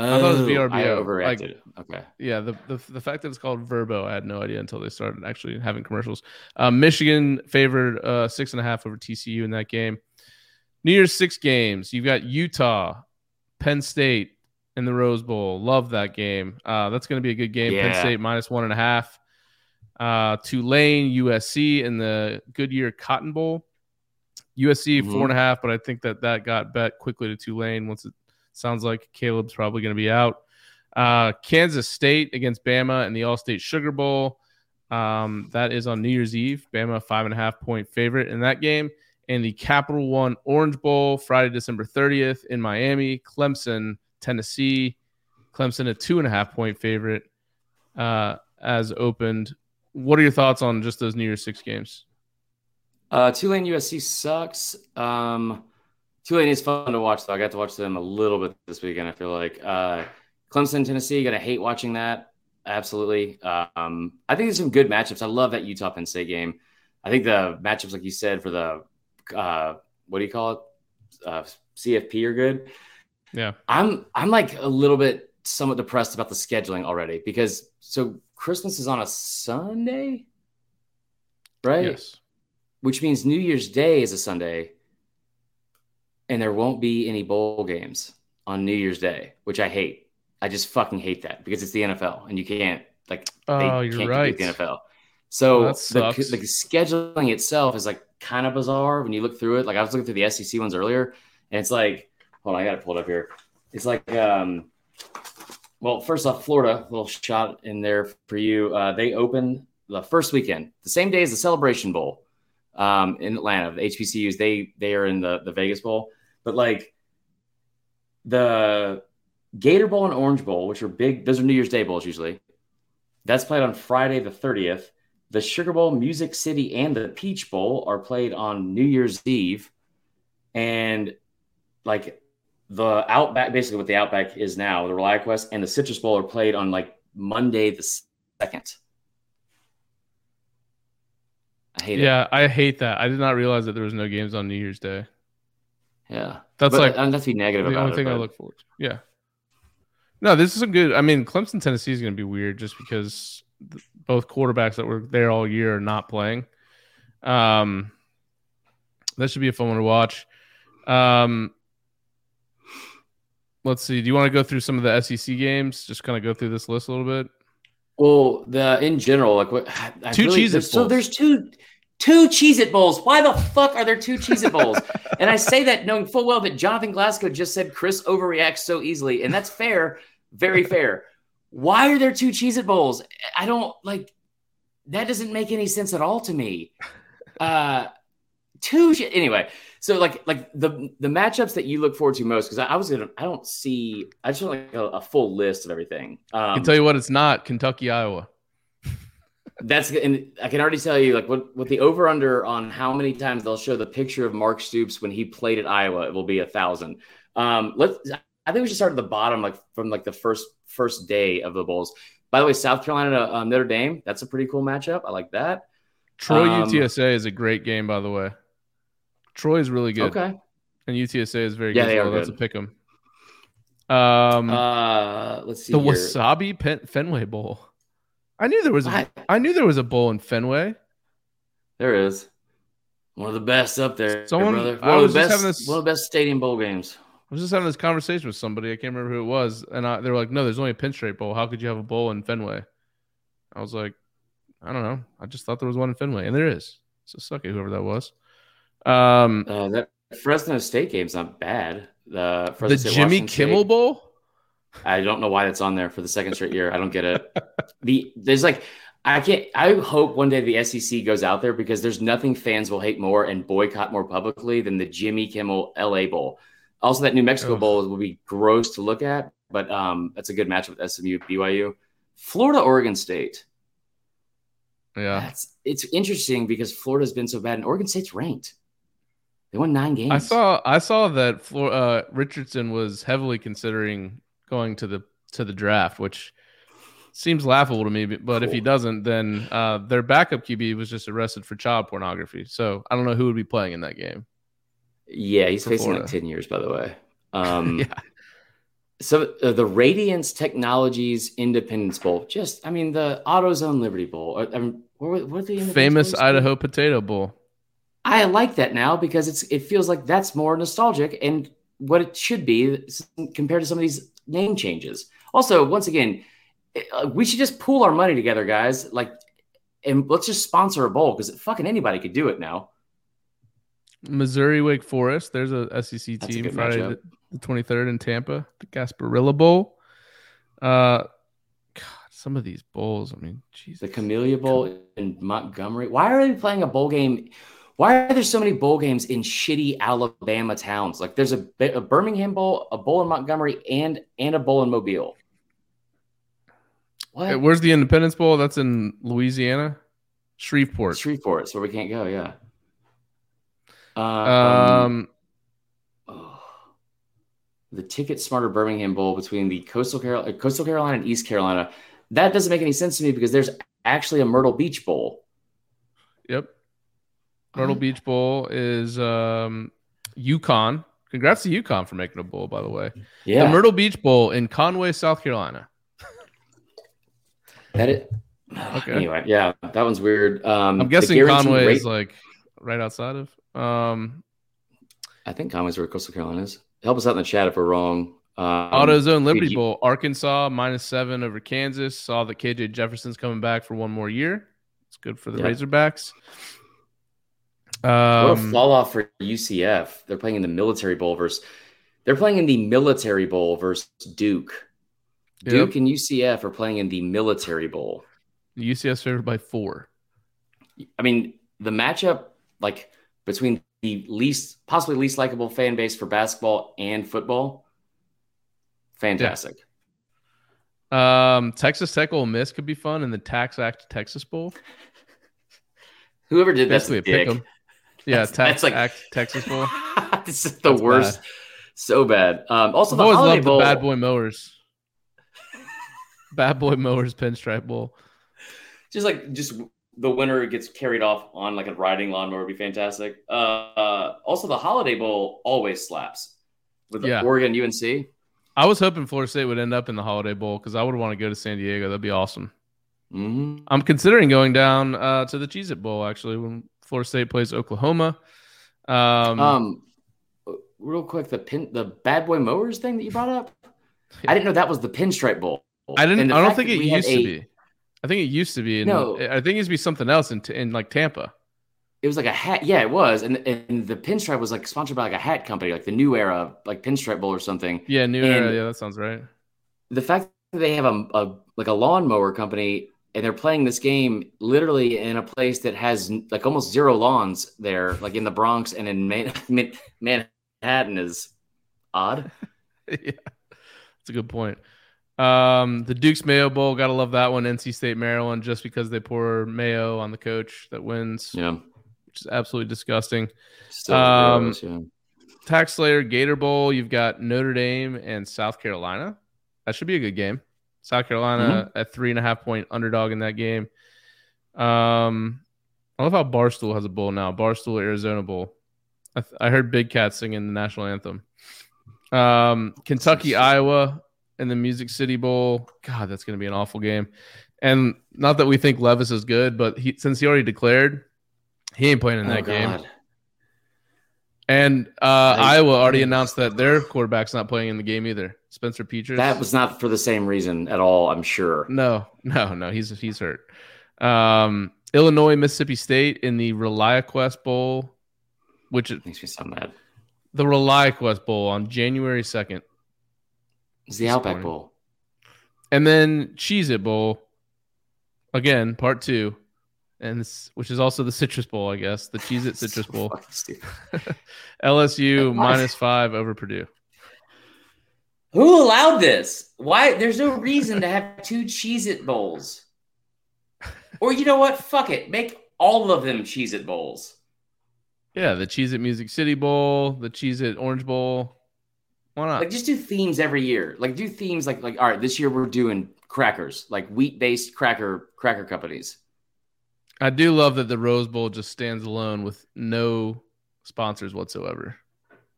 VRBO. I thought it was Oh, VRBO, I overreacted. okay. Yeah, the, the the fact that it's called Verbo, I had no idea until they started actually having commercials. Um, Michigan favored uh, six and a half over TCU in that game. New Year's six games. You've got Utah, Penn State, in the Rose Bowl. Love that game. Uh, that's going to be a good game. Penn State minus one and a half. Uh, Tulane, USC in the Goodyear Cotton Bowl. USC Mhm. four and a half, but I think that that got bet quickly to Tulane once it sounds like Caleb's probably going to be out. Uh, Kansas State against Bama in the Allstate Sugar Bowl. Um, that is on New Year's Eve. Bama five and a half point favorite in that game. And the Capital One Orange Bowl Friday, December 30th in Miami. Clemson, Tennessee. Clemson a two and a half point favorite uh, as opened. What are your thoughts on just those New Year's Six games? Uh, Tulane USC sucks. Um, Tulane is fun to watch though. I got to watch them a little bit this weekend. I feel like uh, Clemson, Tennessee. Gonna hate watching that. Absolutely. Um, I think there's some good matchups. I love that Utah Penn State game. I think the matchups, like you said, for the uh, what do you call it, uh, CFP are good. Yeah. I'm I'm like a little bit somewhat depressed about the scheduling already because so Christmas is on a Sunday, right? Yes. which means New Year's Day is a Sunday, and there won't be any bowl games on New Year's Day, which I hate. I just fucking hate that because it's the NFL and you can't like Oh, you're right. the NFL. So the, the scheduling itself is like kind of bizarre when you look through it. Like I was looking through the SEC ones earlier, and it's like, hold on, I got it up here. It's like, um, well, first off, Florida, little shot in there for you. Uh, they open the first weekend, the same day as the Celebration Bowl um, in Atlanta. The HBCUs they they are in the the Vegas Bowl, but like the Gator Bowl and Orange Bowl, which are big, those are New Year's Day bowls usually. That's played on Friday the thirtieth. The Sugar Bowl, Music City, and the Peach Bowl are played on New Year's Eve, and like the Outback, basically what the Outback is now, the ReliaQuest and the Citrus Bowl are played on like Monday the second. I hate it. Yeah, I hate that. I did not realize that there was no games on New Year's Day. Yeah, That's but like I'm not be negative the only it. thing I look forward to. Yeah. No, this is a good. I mean, Clemson, Tennessee is going to be weird just because th- both quarterbacks that were there all year are not playing. Um, that should be a fun one to watch. Um, let's see. Do you want to go through some of the SEC games? Just kind of go through this list a little bit. Well, the in general, like what *sighs* I Two really, Cheez-It So there's two two Cheez It bowls. Why the fuck are there two Cheez It bowls? and I say that knowing full well that Jonathan Glasgow just said Chris overreacts so easily, and that's fair, very fair. Why are there two Cheez It bowls? I don't like that doesn't make any sense at all to me. Uh two anyway. So like like the the matchups that you look forward to most because I, I was gonna I don't see I just want like a, a full list of everything. Um, I can tell you what, it's not Kentucky, Iowa. That's and I can already tell you like what what the over under on how many times they'll show the picture of Mark Stoops when he played at Iowa. It will be a thousand. Um, let's. I think we should start at the bottom, like from like the first first day of the bowls. By the way, South Carolina uh, Notre Dame. That's a pretty cool matchup. I like that. Troy Um, UTSA is a great game, by the way. Troy is really good, Okay. and UTSA is very Yeah, good. are well. That's a pick 'em. Um, Uh, let's see. the here. Wasabi Pen- Fenway Bowl. I knew there was a, I- I knew there was a bowl in Fenway. There is one of the best up there. Someone- brother. I One of the best. this- One of the best stadium bowl games. I was just having this conversation with somebody. I can't remember who it was, and I, they were like, "No, there's only a State Bowl. How could you have a bowl in Fenway?" I was like, "I don't know. I just thought there was one in Fenway, and there is." So suck it, whoever that was. Um, Uh, that Fresno State game's not bad. The Fresno the State, Jimmy Washington State- Kimmel Bowl. I don't know why that's on there for the second straight year. I don't get it. the there's like I can't. I hope one day the SEC goes out there because there's nothing fans will hate more and boycott more publicly than the Jimmy Kimmel LA Bowl. Also, that New Mexico. Bowl will be gross to look at, but um, that's a good match with SMU BYU. Florida Oregon State. Yeah, That's it's interesting because Florida's been so bad and Oregon State's ranked. They won nine games. I saw I saw that Flor- uh, Richardson was heavily considering going to the to the draft, which seems laughable to me. But but if he doesn't, then uh, their backup QB was just arrested for child pornography. So I don't know who would be playing in that game. Yeah, he's facing Florida. like 10 years, by the way. Um, *laughs* Yeah. So uh, the Radiance Technologies Independence Bowl, just, I mean, the AutoZone Liberty Bowl. uh, I mean, what, what are the Famous Bowls? Idaho Potato Bowl. I like that now because it's it feels like that's more nostalgic. And what it should be compared to some of these name changes. Also, once again, uh, we should just pool our money together, guys. Like, and let's just sponsor a bowl because fucking anybody could do it now. Missouri Wake Forest. There's a SEC team a Friday the, the 23rd in Tampa, the Gasparilla Bowl. Uh, God, some of these bowls. I mean, Jesus. The Camellia Bowl in Montgomery. Why are they playing a bowl game? Why are there so many bowl games in shitty Alabama towns? Like, there's a, a Birmingham Bowl, a bowl in Montgomery, and and a bowl in Mobile. What? Where's the Independence Bowl? That's in Louisiana, Shreveport. Shreveport, so we can't go. Yeah. Uh, um, oh, the Ticket Smarter Birmingham Bowl between the Coastal Carolina, Coastal Carolina and East Carolina. That doesn't make any sense to me because there's actually a Myrtle Beach Bowl. Yep. Myrtle Beach Bowl is um, UConn. Congrats to UConn for making a bowl, by the way. Yeah. The Myrtle Beach Bowl in Conway, South Carolina. that it. Okay. Anyway, yeah, that one's weird. Um, I'm guessing Conway is like right outside of. Um, I think Conway's where Coastal Carolina is. Help us out in the chat if we're wrong. Um, AutoZone Liberty you... Bowl, Arkansas minus seven over Kansas. Saw that KJ Jefferson's coming back for one more year. It's good for the yeah. Razorbacks. Um, what a fall off for UCF. They're playing in the Military Bowl versus. They're playing in the Military Bowl versus Duke. Duke and UCF are playing in the Military Bowl. UCF's favored by four. I mean, the matchup, like between the least, possibly least likable fan base for basketball and football, fantastic. Yeah. Um, Texas Tech Ole Miss could be fun in the Tax Act Texas Bowl. *laughs* Whoever did that's a pick 'em. Yeah, that's, Tax that's like, Act Texas Bowl. *laughs* this is the that's worst. Bad. So bad. Um, also, I've the always Holiday loved Bowl. the Bad Boy Mowers. *laughs* bad Boy Mowers Pinstripe Bowl. Just like just the winner gets carried off on like a riding lawnmower would be fantastic. Uh, uh, also, the Holiday Bowl always slaps with yeah. Oregon UNC. I was hoping Florida State would end up in the Holiday Bowl because I would want to go to San Diego. That'd be awesome. Mm-hmm. I'm considering going down uh, to the Cheez It Bowl actually when Florida State plays Oklahoma. Um, um, real quick, the pin, the Bad Boy Mowers thing that you brought up. Yeah. I didn't know that was the Pinstripe Bowl. I didn't. I don't think it used a, to be. I think it used to be. In, no, I think it used to be something else in in like Tampa. It was like a hat. Yeah, it was, and and the pinstripe was like sponsored by like a hat company, like the New Era, like Pinstripe Bowl or something. Yeah, New and Era. Yeah, that sounds right. The fact that they have a, a like a lawnmower company and they're playing this game literally in a place that has like almost zero lawns there, like in the Bronx and in Man- *laughs* Manhattan is odd. *laughs* yeah, that's a good point. Um, the Duke's Mayo Bowl, gotta love that one. NC State, Maryland, just because they pour mayo on the coach that wins. Yeah, which is absolutely disgusting. Still um, gross, yeah. TaxSlayer Gator Bowl, you've got Notre Dame and South Carolina. That should be a good game. South Carolina mm-hmm. at three and a half point underdog in that game. Um, I love how Barstool has a bowl now. Barstool Arizona Bowl. I, th- I heard Big Cat singing the national anthem. Um, Kentucky Iowa and the Music City Bowl. God, that's going to be an awful game. And not that we think Levis is good, but he, since he already declared, he ain't playing in that oh, game. And uh, Iowa already announced that their quarterback's not playing in the game either. Spencer Petras. That was not for the same reason at all. I'm sure. No, no, no. He's he's hurt. Um, Illinois, Mississippi State in the ReliaQuest Bowl, which makes me so mad. The ReliaQuest Bowl on January second. It's the Outback morning. Bowl. And then Cheez It Bowl. Again, part two. And this, which is also the Citrus Bowl, I guess. The Cheez It *laughs* Citrus so Bowl. LSU *laughs* minus five over Purdue. Who allowed this? Why? There's no reason to have two Cheez It bowls. Or you know what? Fuck it. Make all of them Cheez It bowls. Yeah, the Cheez It Music City Bowl, the Cheez It Orange Bowl. Why not? Like just do themes every year. Like do themes like like all right, this year we're doing crackers, like wheat based cracker cracker companies. I do love that the Rose Bowl just stands alone with no sponsors whatsoever.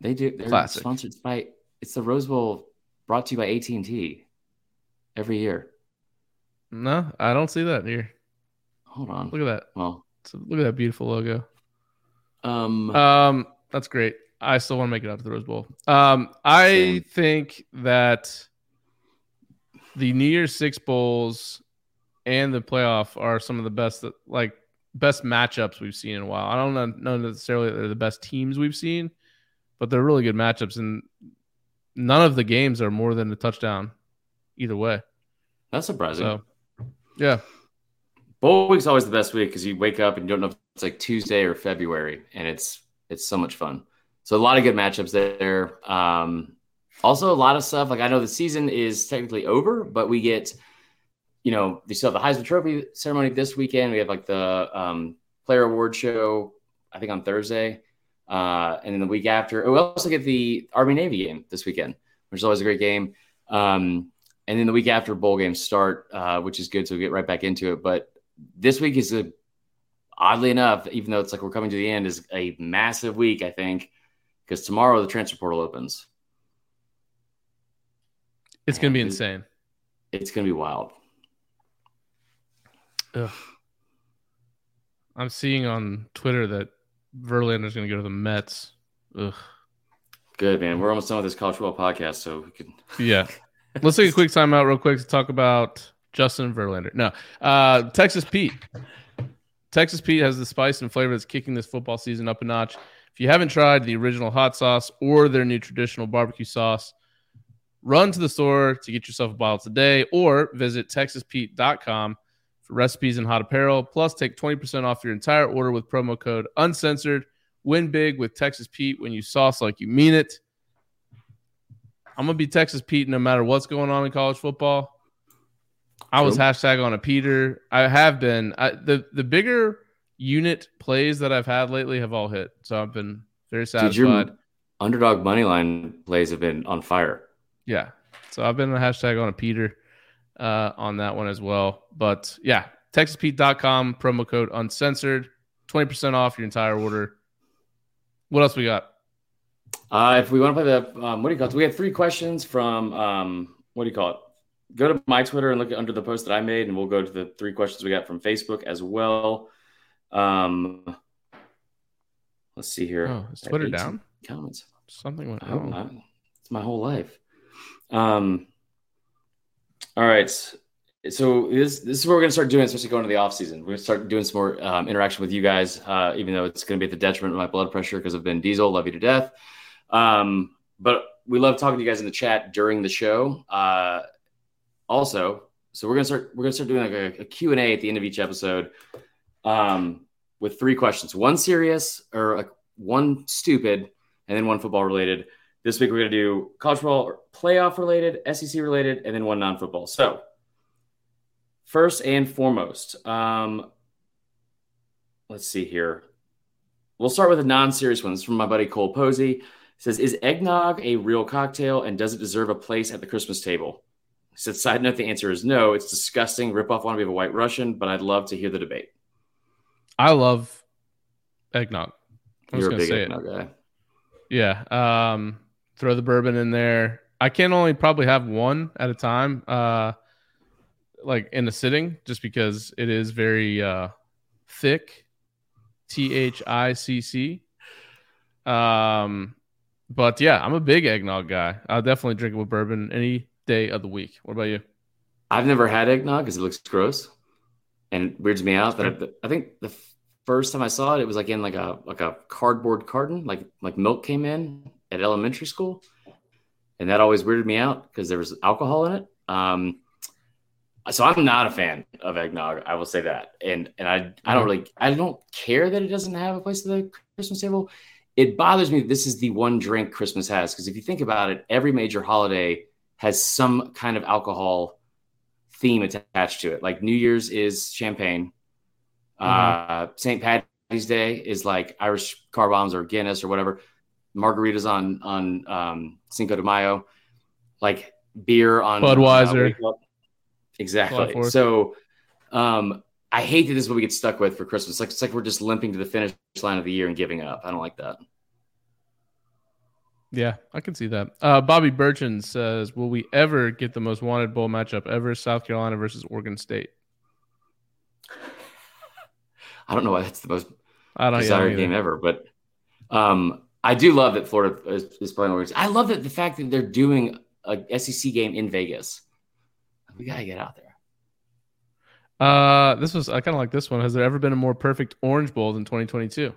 They do. They're Classic. sponsored by. It's the Rose Bowl brought to you by AT and T every year. No, I don't see that here. Hold on. Look at that. Well, so look at that beautiful logo. Um. Um. That's great. I still want to make it out to the Rose Bowl. Um, I Same. think that the New Year's Six bowls and the playoff are some of the best, like best matchups we've seen in a while. I don't know, necessarily that they're the best teams we've seen, but they're really good matchups, and none of the games are more than a touchdown either way. That's surprising. So, yeah, Bowl week's always the best week because you wake up and you don't know if it's like Tuesday or February, and it's it's so much fun. So a lot of good matchups there. Um, also, a lot of stuff like I know the season is technically over, but we get, you know, they still have the Heisman Trophy ceremony this weekend. We have like the um, Player Award show, I think on Thursday, uh, and then the week after. Oh, we also get the Army Navy game this weekend, which is always a great game. Um, and then the week after bowl games start, uh, which is good. So we get right back into it. But this week is a oddly enough, even though it's like we're coming to the end, is a massive week, I think, because tomorrow the transfer portal opens. it's gonna be insane. It's going to be wild. Ugh. I'm seeing on Twitter that Verlander's gonna go to the Mets. Ugh. Good, man. We're almost done with this college football podcast, so we can. *laughs* Yeah. Let's take a quick timeout, real quick to talk about Justin Verlander. No, uh, Texas Pete. Texas Pete has the spice and flavor that's kicking this football season up a notch. If you haven't tried the original hot sauce or their new traditional barbecue sauce, run to the store to get yourself a bottle today or visit texaspete.com recipes and hot apparel. Plus, take 20% off your entire order with promo code uncensored. Win big with Texas Pete when you sauce like you mean it. I'm gonna be Texas Pete no matter what's going on in college football. I was hashtag on a Peter. I have been. I, the the bigger unit plays that I've had lately have all hit, so I've been very Dude, your underdog money line plays have been on fire. Yeah, so I've been a hashtag on a Peter uh, on that one as well. But yeah, TexasPete.com promo code uncensored, twenty percent off your entire order. What else we got? Uh, if we want to play the, um, what do you call it? We have three questions from, um, what do you call it? Go to my Twitter and look under the post that I made, and we'll go to the three questions we got from Facebook as well. Um, let's see here. Oh, is Twitter down? Comments. Something went wrong. It's my whole life. Um, all right. So this this is what we're gonna start doing, especially going into the off season. We're gonna start doing some more um, interaction with you guys, uh, even though it's gonna be at the detriment of my blood pressure because of Ben Diesel. Love you to death. Um, but we love talking to you guys in the chat during the show. Uh, also, so we're gonna start we're gonna start doing like a, a Q and A at the end of each episode, um, with three questions: one serious or one stupid, and then one football related. This week we're going to do college football playoff related, SEC related, and then one non football. So, first and foremost, um, let's see here. We'll start with a non serious one. This is from my buddy Cole Posey. It says, Is eggnog a real cocktail and does it deserve a place at the Christmas table? He said, Side note, the answer is no. It's disgusting. Rip off wannabe of a white Russian, but I'd love to hear the debate. I love eggnog. I'm You're a big say it. eggnog guy. Yeah. Um, throw the bourbon in there. I can only probably have one at a time, uh, like in a sitting, just because it is very uh, thick. T H I C C. Um, but yeah, I'm a big eggnog guy. I'll definitely drink it with bourbon any day of the week. What about you? I've never had eggnog because it looks gross and it weirds me out. That I, I think the first time I saw it, it was like in like a like a cardboard carton, like like milk came in at elementary school, and that always weirded me out because there was alcohol in it. Um, so I'm not a fan of eggnog. I will say that, and and I I don't Mhm. really I don't care that it doesn't have a place at the Christmas table. It bothers me this is the one drink Christmas has because if you think about it, every major holiday has some kind of alcohol theme attached to it. Like New Year's is champagne. Uh, St. Patty's Day is like Irish car bombs or Guinness or whatever. Margaritas on on um, Cinco de Mayo, like beer on Budweiser. uh, exactly. So, um, I hate that this is what we get stuck with for Christmas. Like it's like we're just limping to the finish line of the year and giving up. I don't like that. Yeah, I can see that. Uh, Bobby Burchin says, "Will we ever get the most wanted bowl matchup ever? South Carolina versus Oregon State." *laughs* I don't know why that's the most I don't, desired game ever, but um, I do love that Florida is, is playing Oregon. I love that the fact that they're doing a SEC game in Vegas. We gotta get out there. Uh, this was I kind of like this one. Has there ever been a more perfect Orange Bowl than 2022?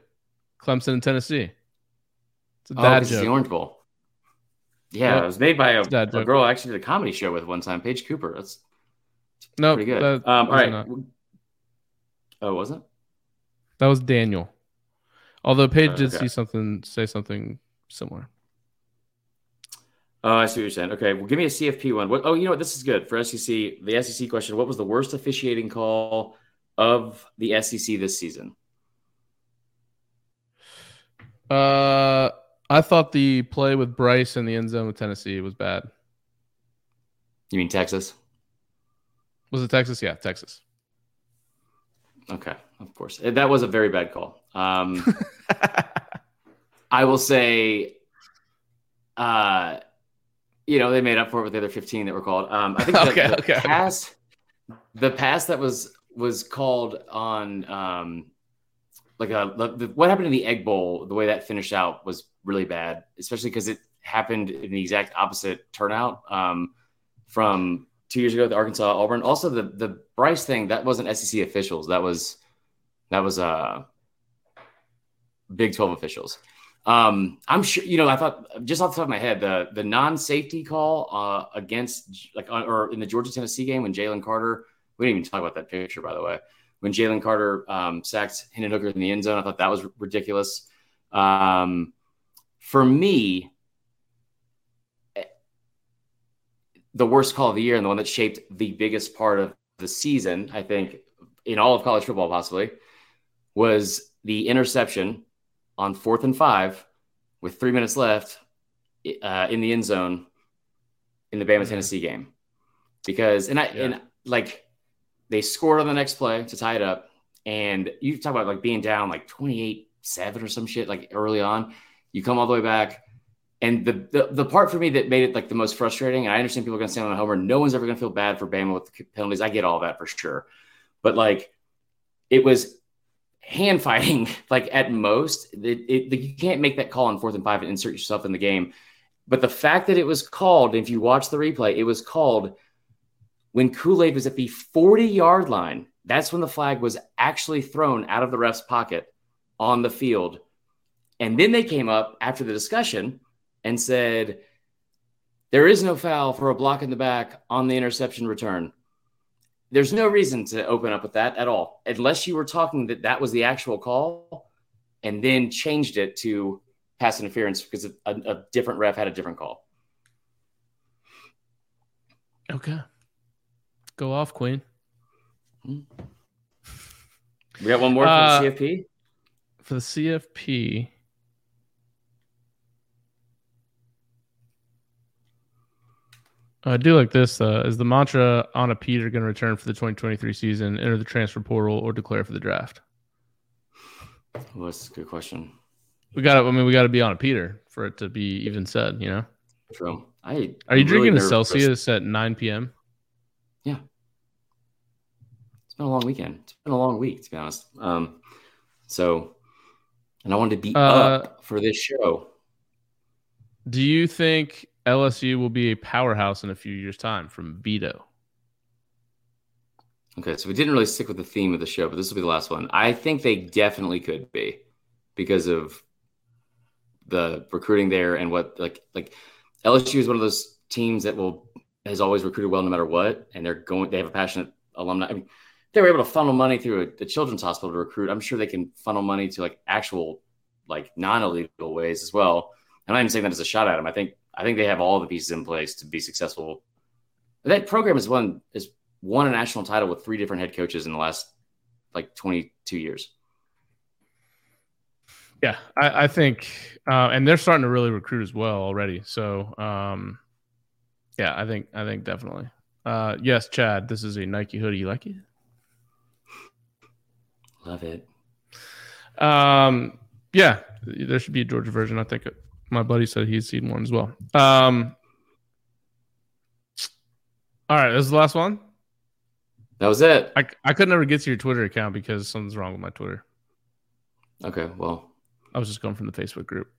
Clemson and Tennessee. It's a oh, dad oh, joke. the Orange Bowl. Yeah, yep. it was made by a, a girl I actually did a comedy show with one time, Paige Cooper. That's no pretty good. Um, all right. Not. Oh, was it? That was Daniel. Although Paige uh, did see something, say something similar. Oh, I see what you're saying. Okay, well, give me a CFP one. What, oh, you know what? This is good for SEC. The SEC question: What was the worst officiating call of the SEC this season? Uh, I thought the play with Bryce in the end zone with Tennessee was bad. You mean Texas? Was it Texas? Yeah, Texas. Okay, of course. That was a very bad call. Um, *laughs* I will say, uh, you know, they made up for it with the other 15 that were called. Um, I think the, okay, the okay. pass, the pass that was was called on, um, like a the, what happened in the Egg Bowl, the way that finished out was really bad, especially because it happened in the exact opposite turnout um, from two years ago, the Arkansas Auburn. Also, the the Bryce thing that wasn't SEC officials. That was that was uh Big Twelve officials. Um, I'm sure you know. I thought just off the top of my head, the the non-safety call uh, against like or in the Georgia Tennessee game when Jalen Carter. We didn't even talk about that picture, by the way. When Jalen Carter um, sacked Hendon Hooker in the end zone, I thought that was ridiculous. Um, for me, the worst call of the year and the one that shaped the biggest part of the season, I think, in all of college football, possibly, was the interception on fourth and five with three minutes left uh, in the end zone in the Bama mm-hmm. Tennessee game. Because, and I, yeah. and like, they scored on the next play to tie it up. And you talk about like being down like 28 7 or some shit like early on. You come all the way back and the, the, the part for me that made it like the most frustrating, and I understand people are going to say on a homer, no one's ever going to feel bad for Bama with the penalties. I get all that for sure, but like it was hand fighting. *laughs* Like at most, it, it, you can't make that call on fourth and five and insert yourself in the game. But the fact that it was called, if you watch the replay, it was called when Kool Aid was at the 40 yard line. That's when the flag was actually thrown out of the ref's pocket on the field. And then they came up after the discussion and said, There is no foul for a block in the back on the interception return. There's no reason to open up with that at all, unless you were talking that that was the actual call and then changed it to pass interference because a, a different ref had a different call. Okay. Go off, Queen. We got one more for uh, the CFP? For the CFP, I do like this. Uh, is the mantra on a Peter going to return for the 2023 season, enter the transfer portal, or declare for the draft? Well, that's a good question. We got to. I mean, we got to be on a Peter for it to be even said. You know. True. I are you I'm drinking really a Celsius at 9 p.m.? Yeah. It's been a long weekend. It's been a long week, to be honest. Um, so, and I wanted to be uh, up for this show. Do you think LSU will be a powerhouse in a few years' time from Beto. Okay, so we didn't really stick with the theme of the show, but this will be the last one. I think they definitely could be because of the recruiting there and what like like LSU is one of those teams that will has always recruited well no matter what, and they're going they have a passionate alumni. I mean, they were able to funnel money through a, a children's hospital to recruit. I'm sure they can funnel money to like actual like non-illegal ways as well. And I'm not even saying that as a shot at them. I think I think they have all the pieces in place to be successful. That program has won has won a national title with three different head coaches in the last like 22 years. Yeah, I, I think, uh, and they're starting to really recruit as well already. So, um, yeah, I think, I think definitely. Uh, yes, Chad, this is a Nike hoodie. You like it? Love it. Um, yeah, there should be a Georgia version. I think my buddy said he's seen one as well. Um, all right, this is the last one. That was it. I, I could never get to your Twitter account because something's wrong with my Twitter. Okay, well, I was just going from the Facebook group.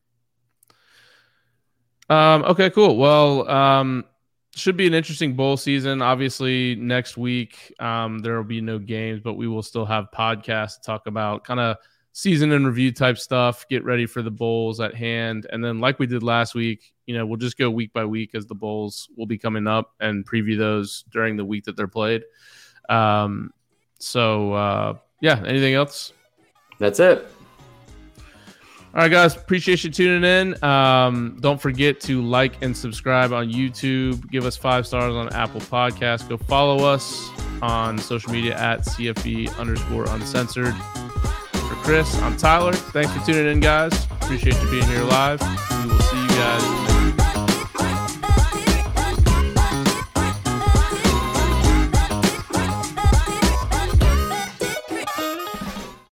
Um, okay, cool. Well, um, should be an interesting bowl season. Obviously, next week um, there will be no games, but we will still have podcasts to talk about kind of season and review type stuff. Get ready for the bowls at hand, and then like we did last week, you know, we'll just go week by week as the bowls will be coming up and preview those during the week that they're played. Um, so uh, yeah, anything else? That's it. All right, guys. Appreciate you tuning in. Um, don't forget to like and subscribe on YouTube. Give us five stars on Apple Podcasts. Go follow us on social media at CFB underscore uncensored for Chris. I'm Tyler. Thanks for tuning in, guys. Appreciate you being here live. We will see you guys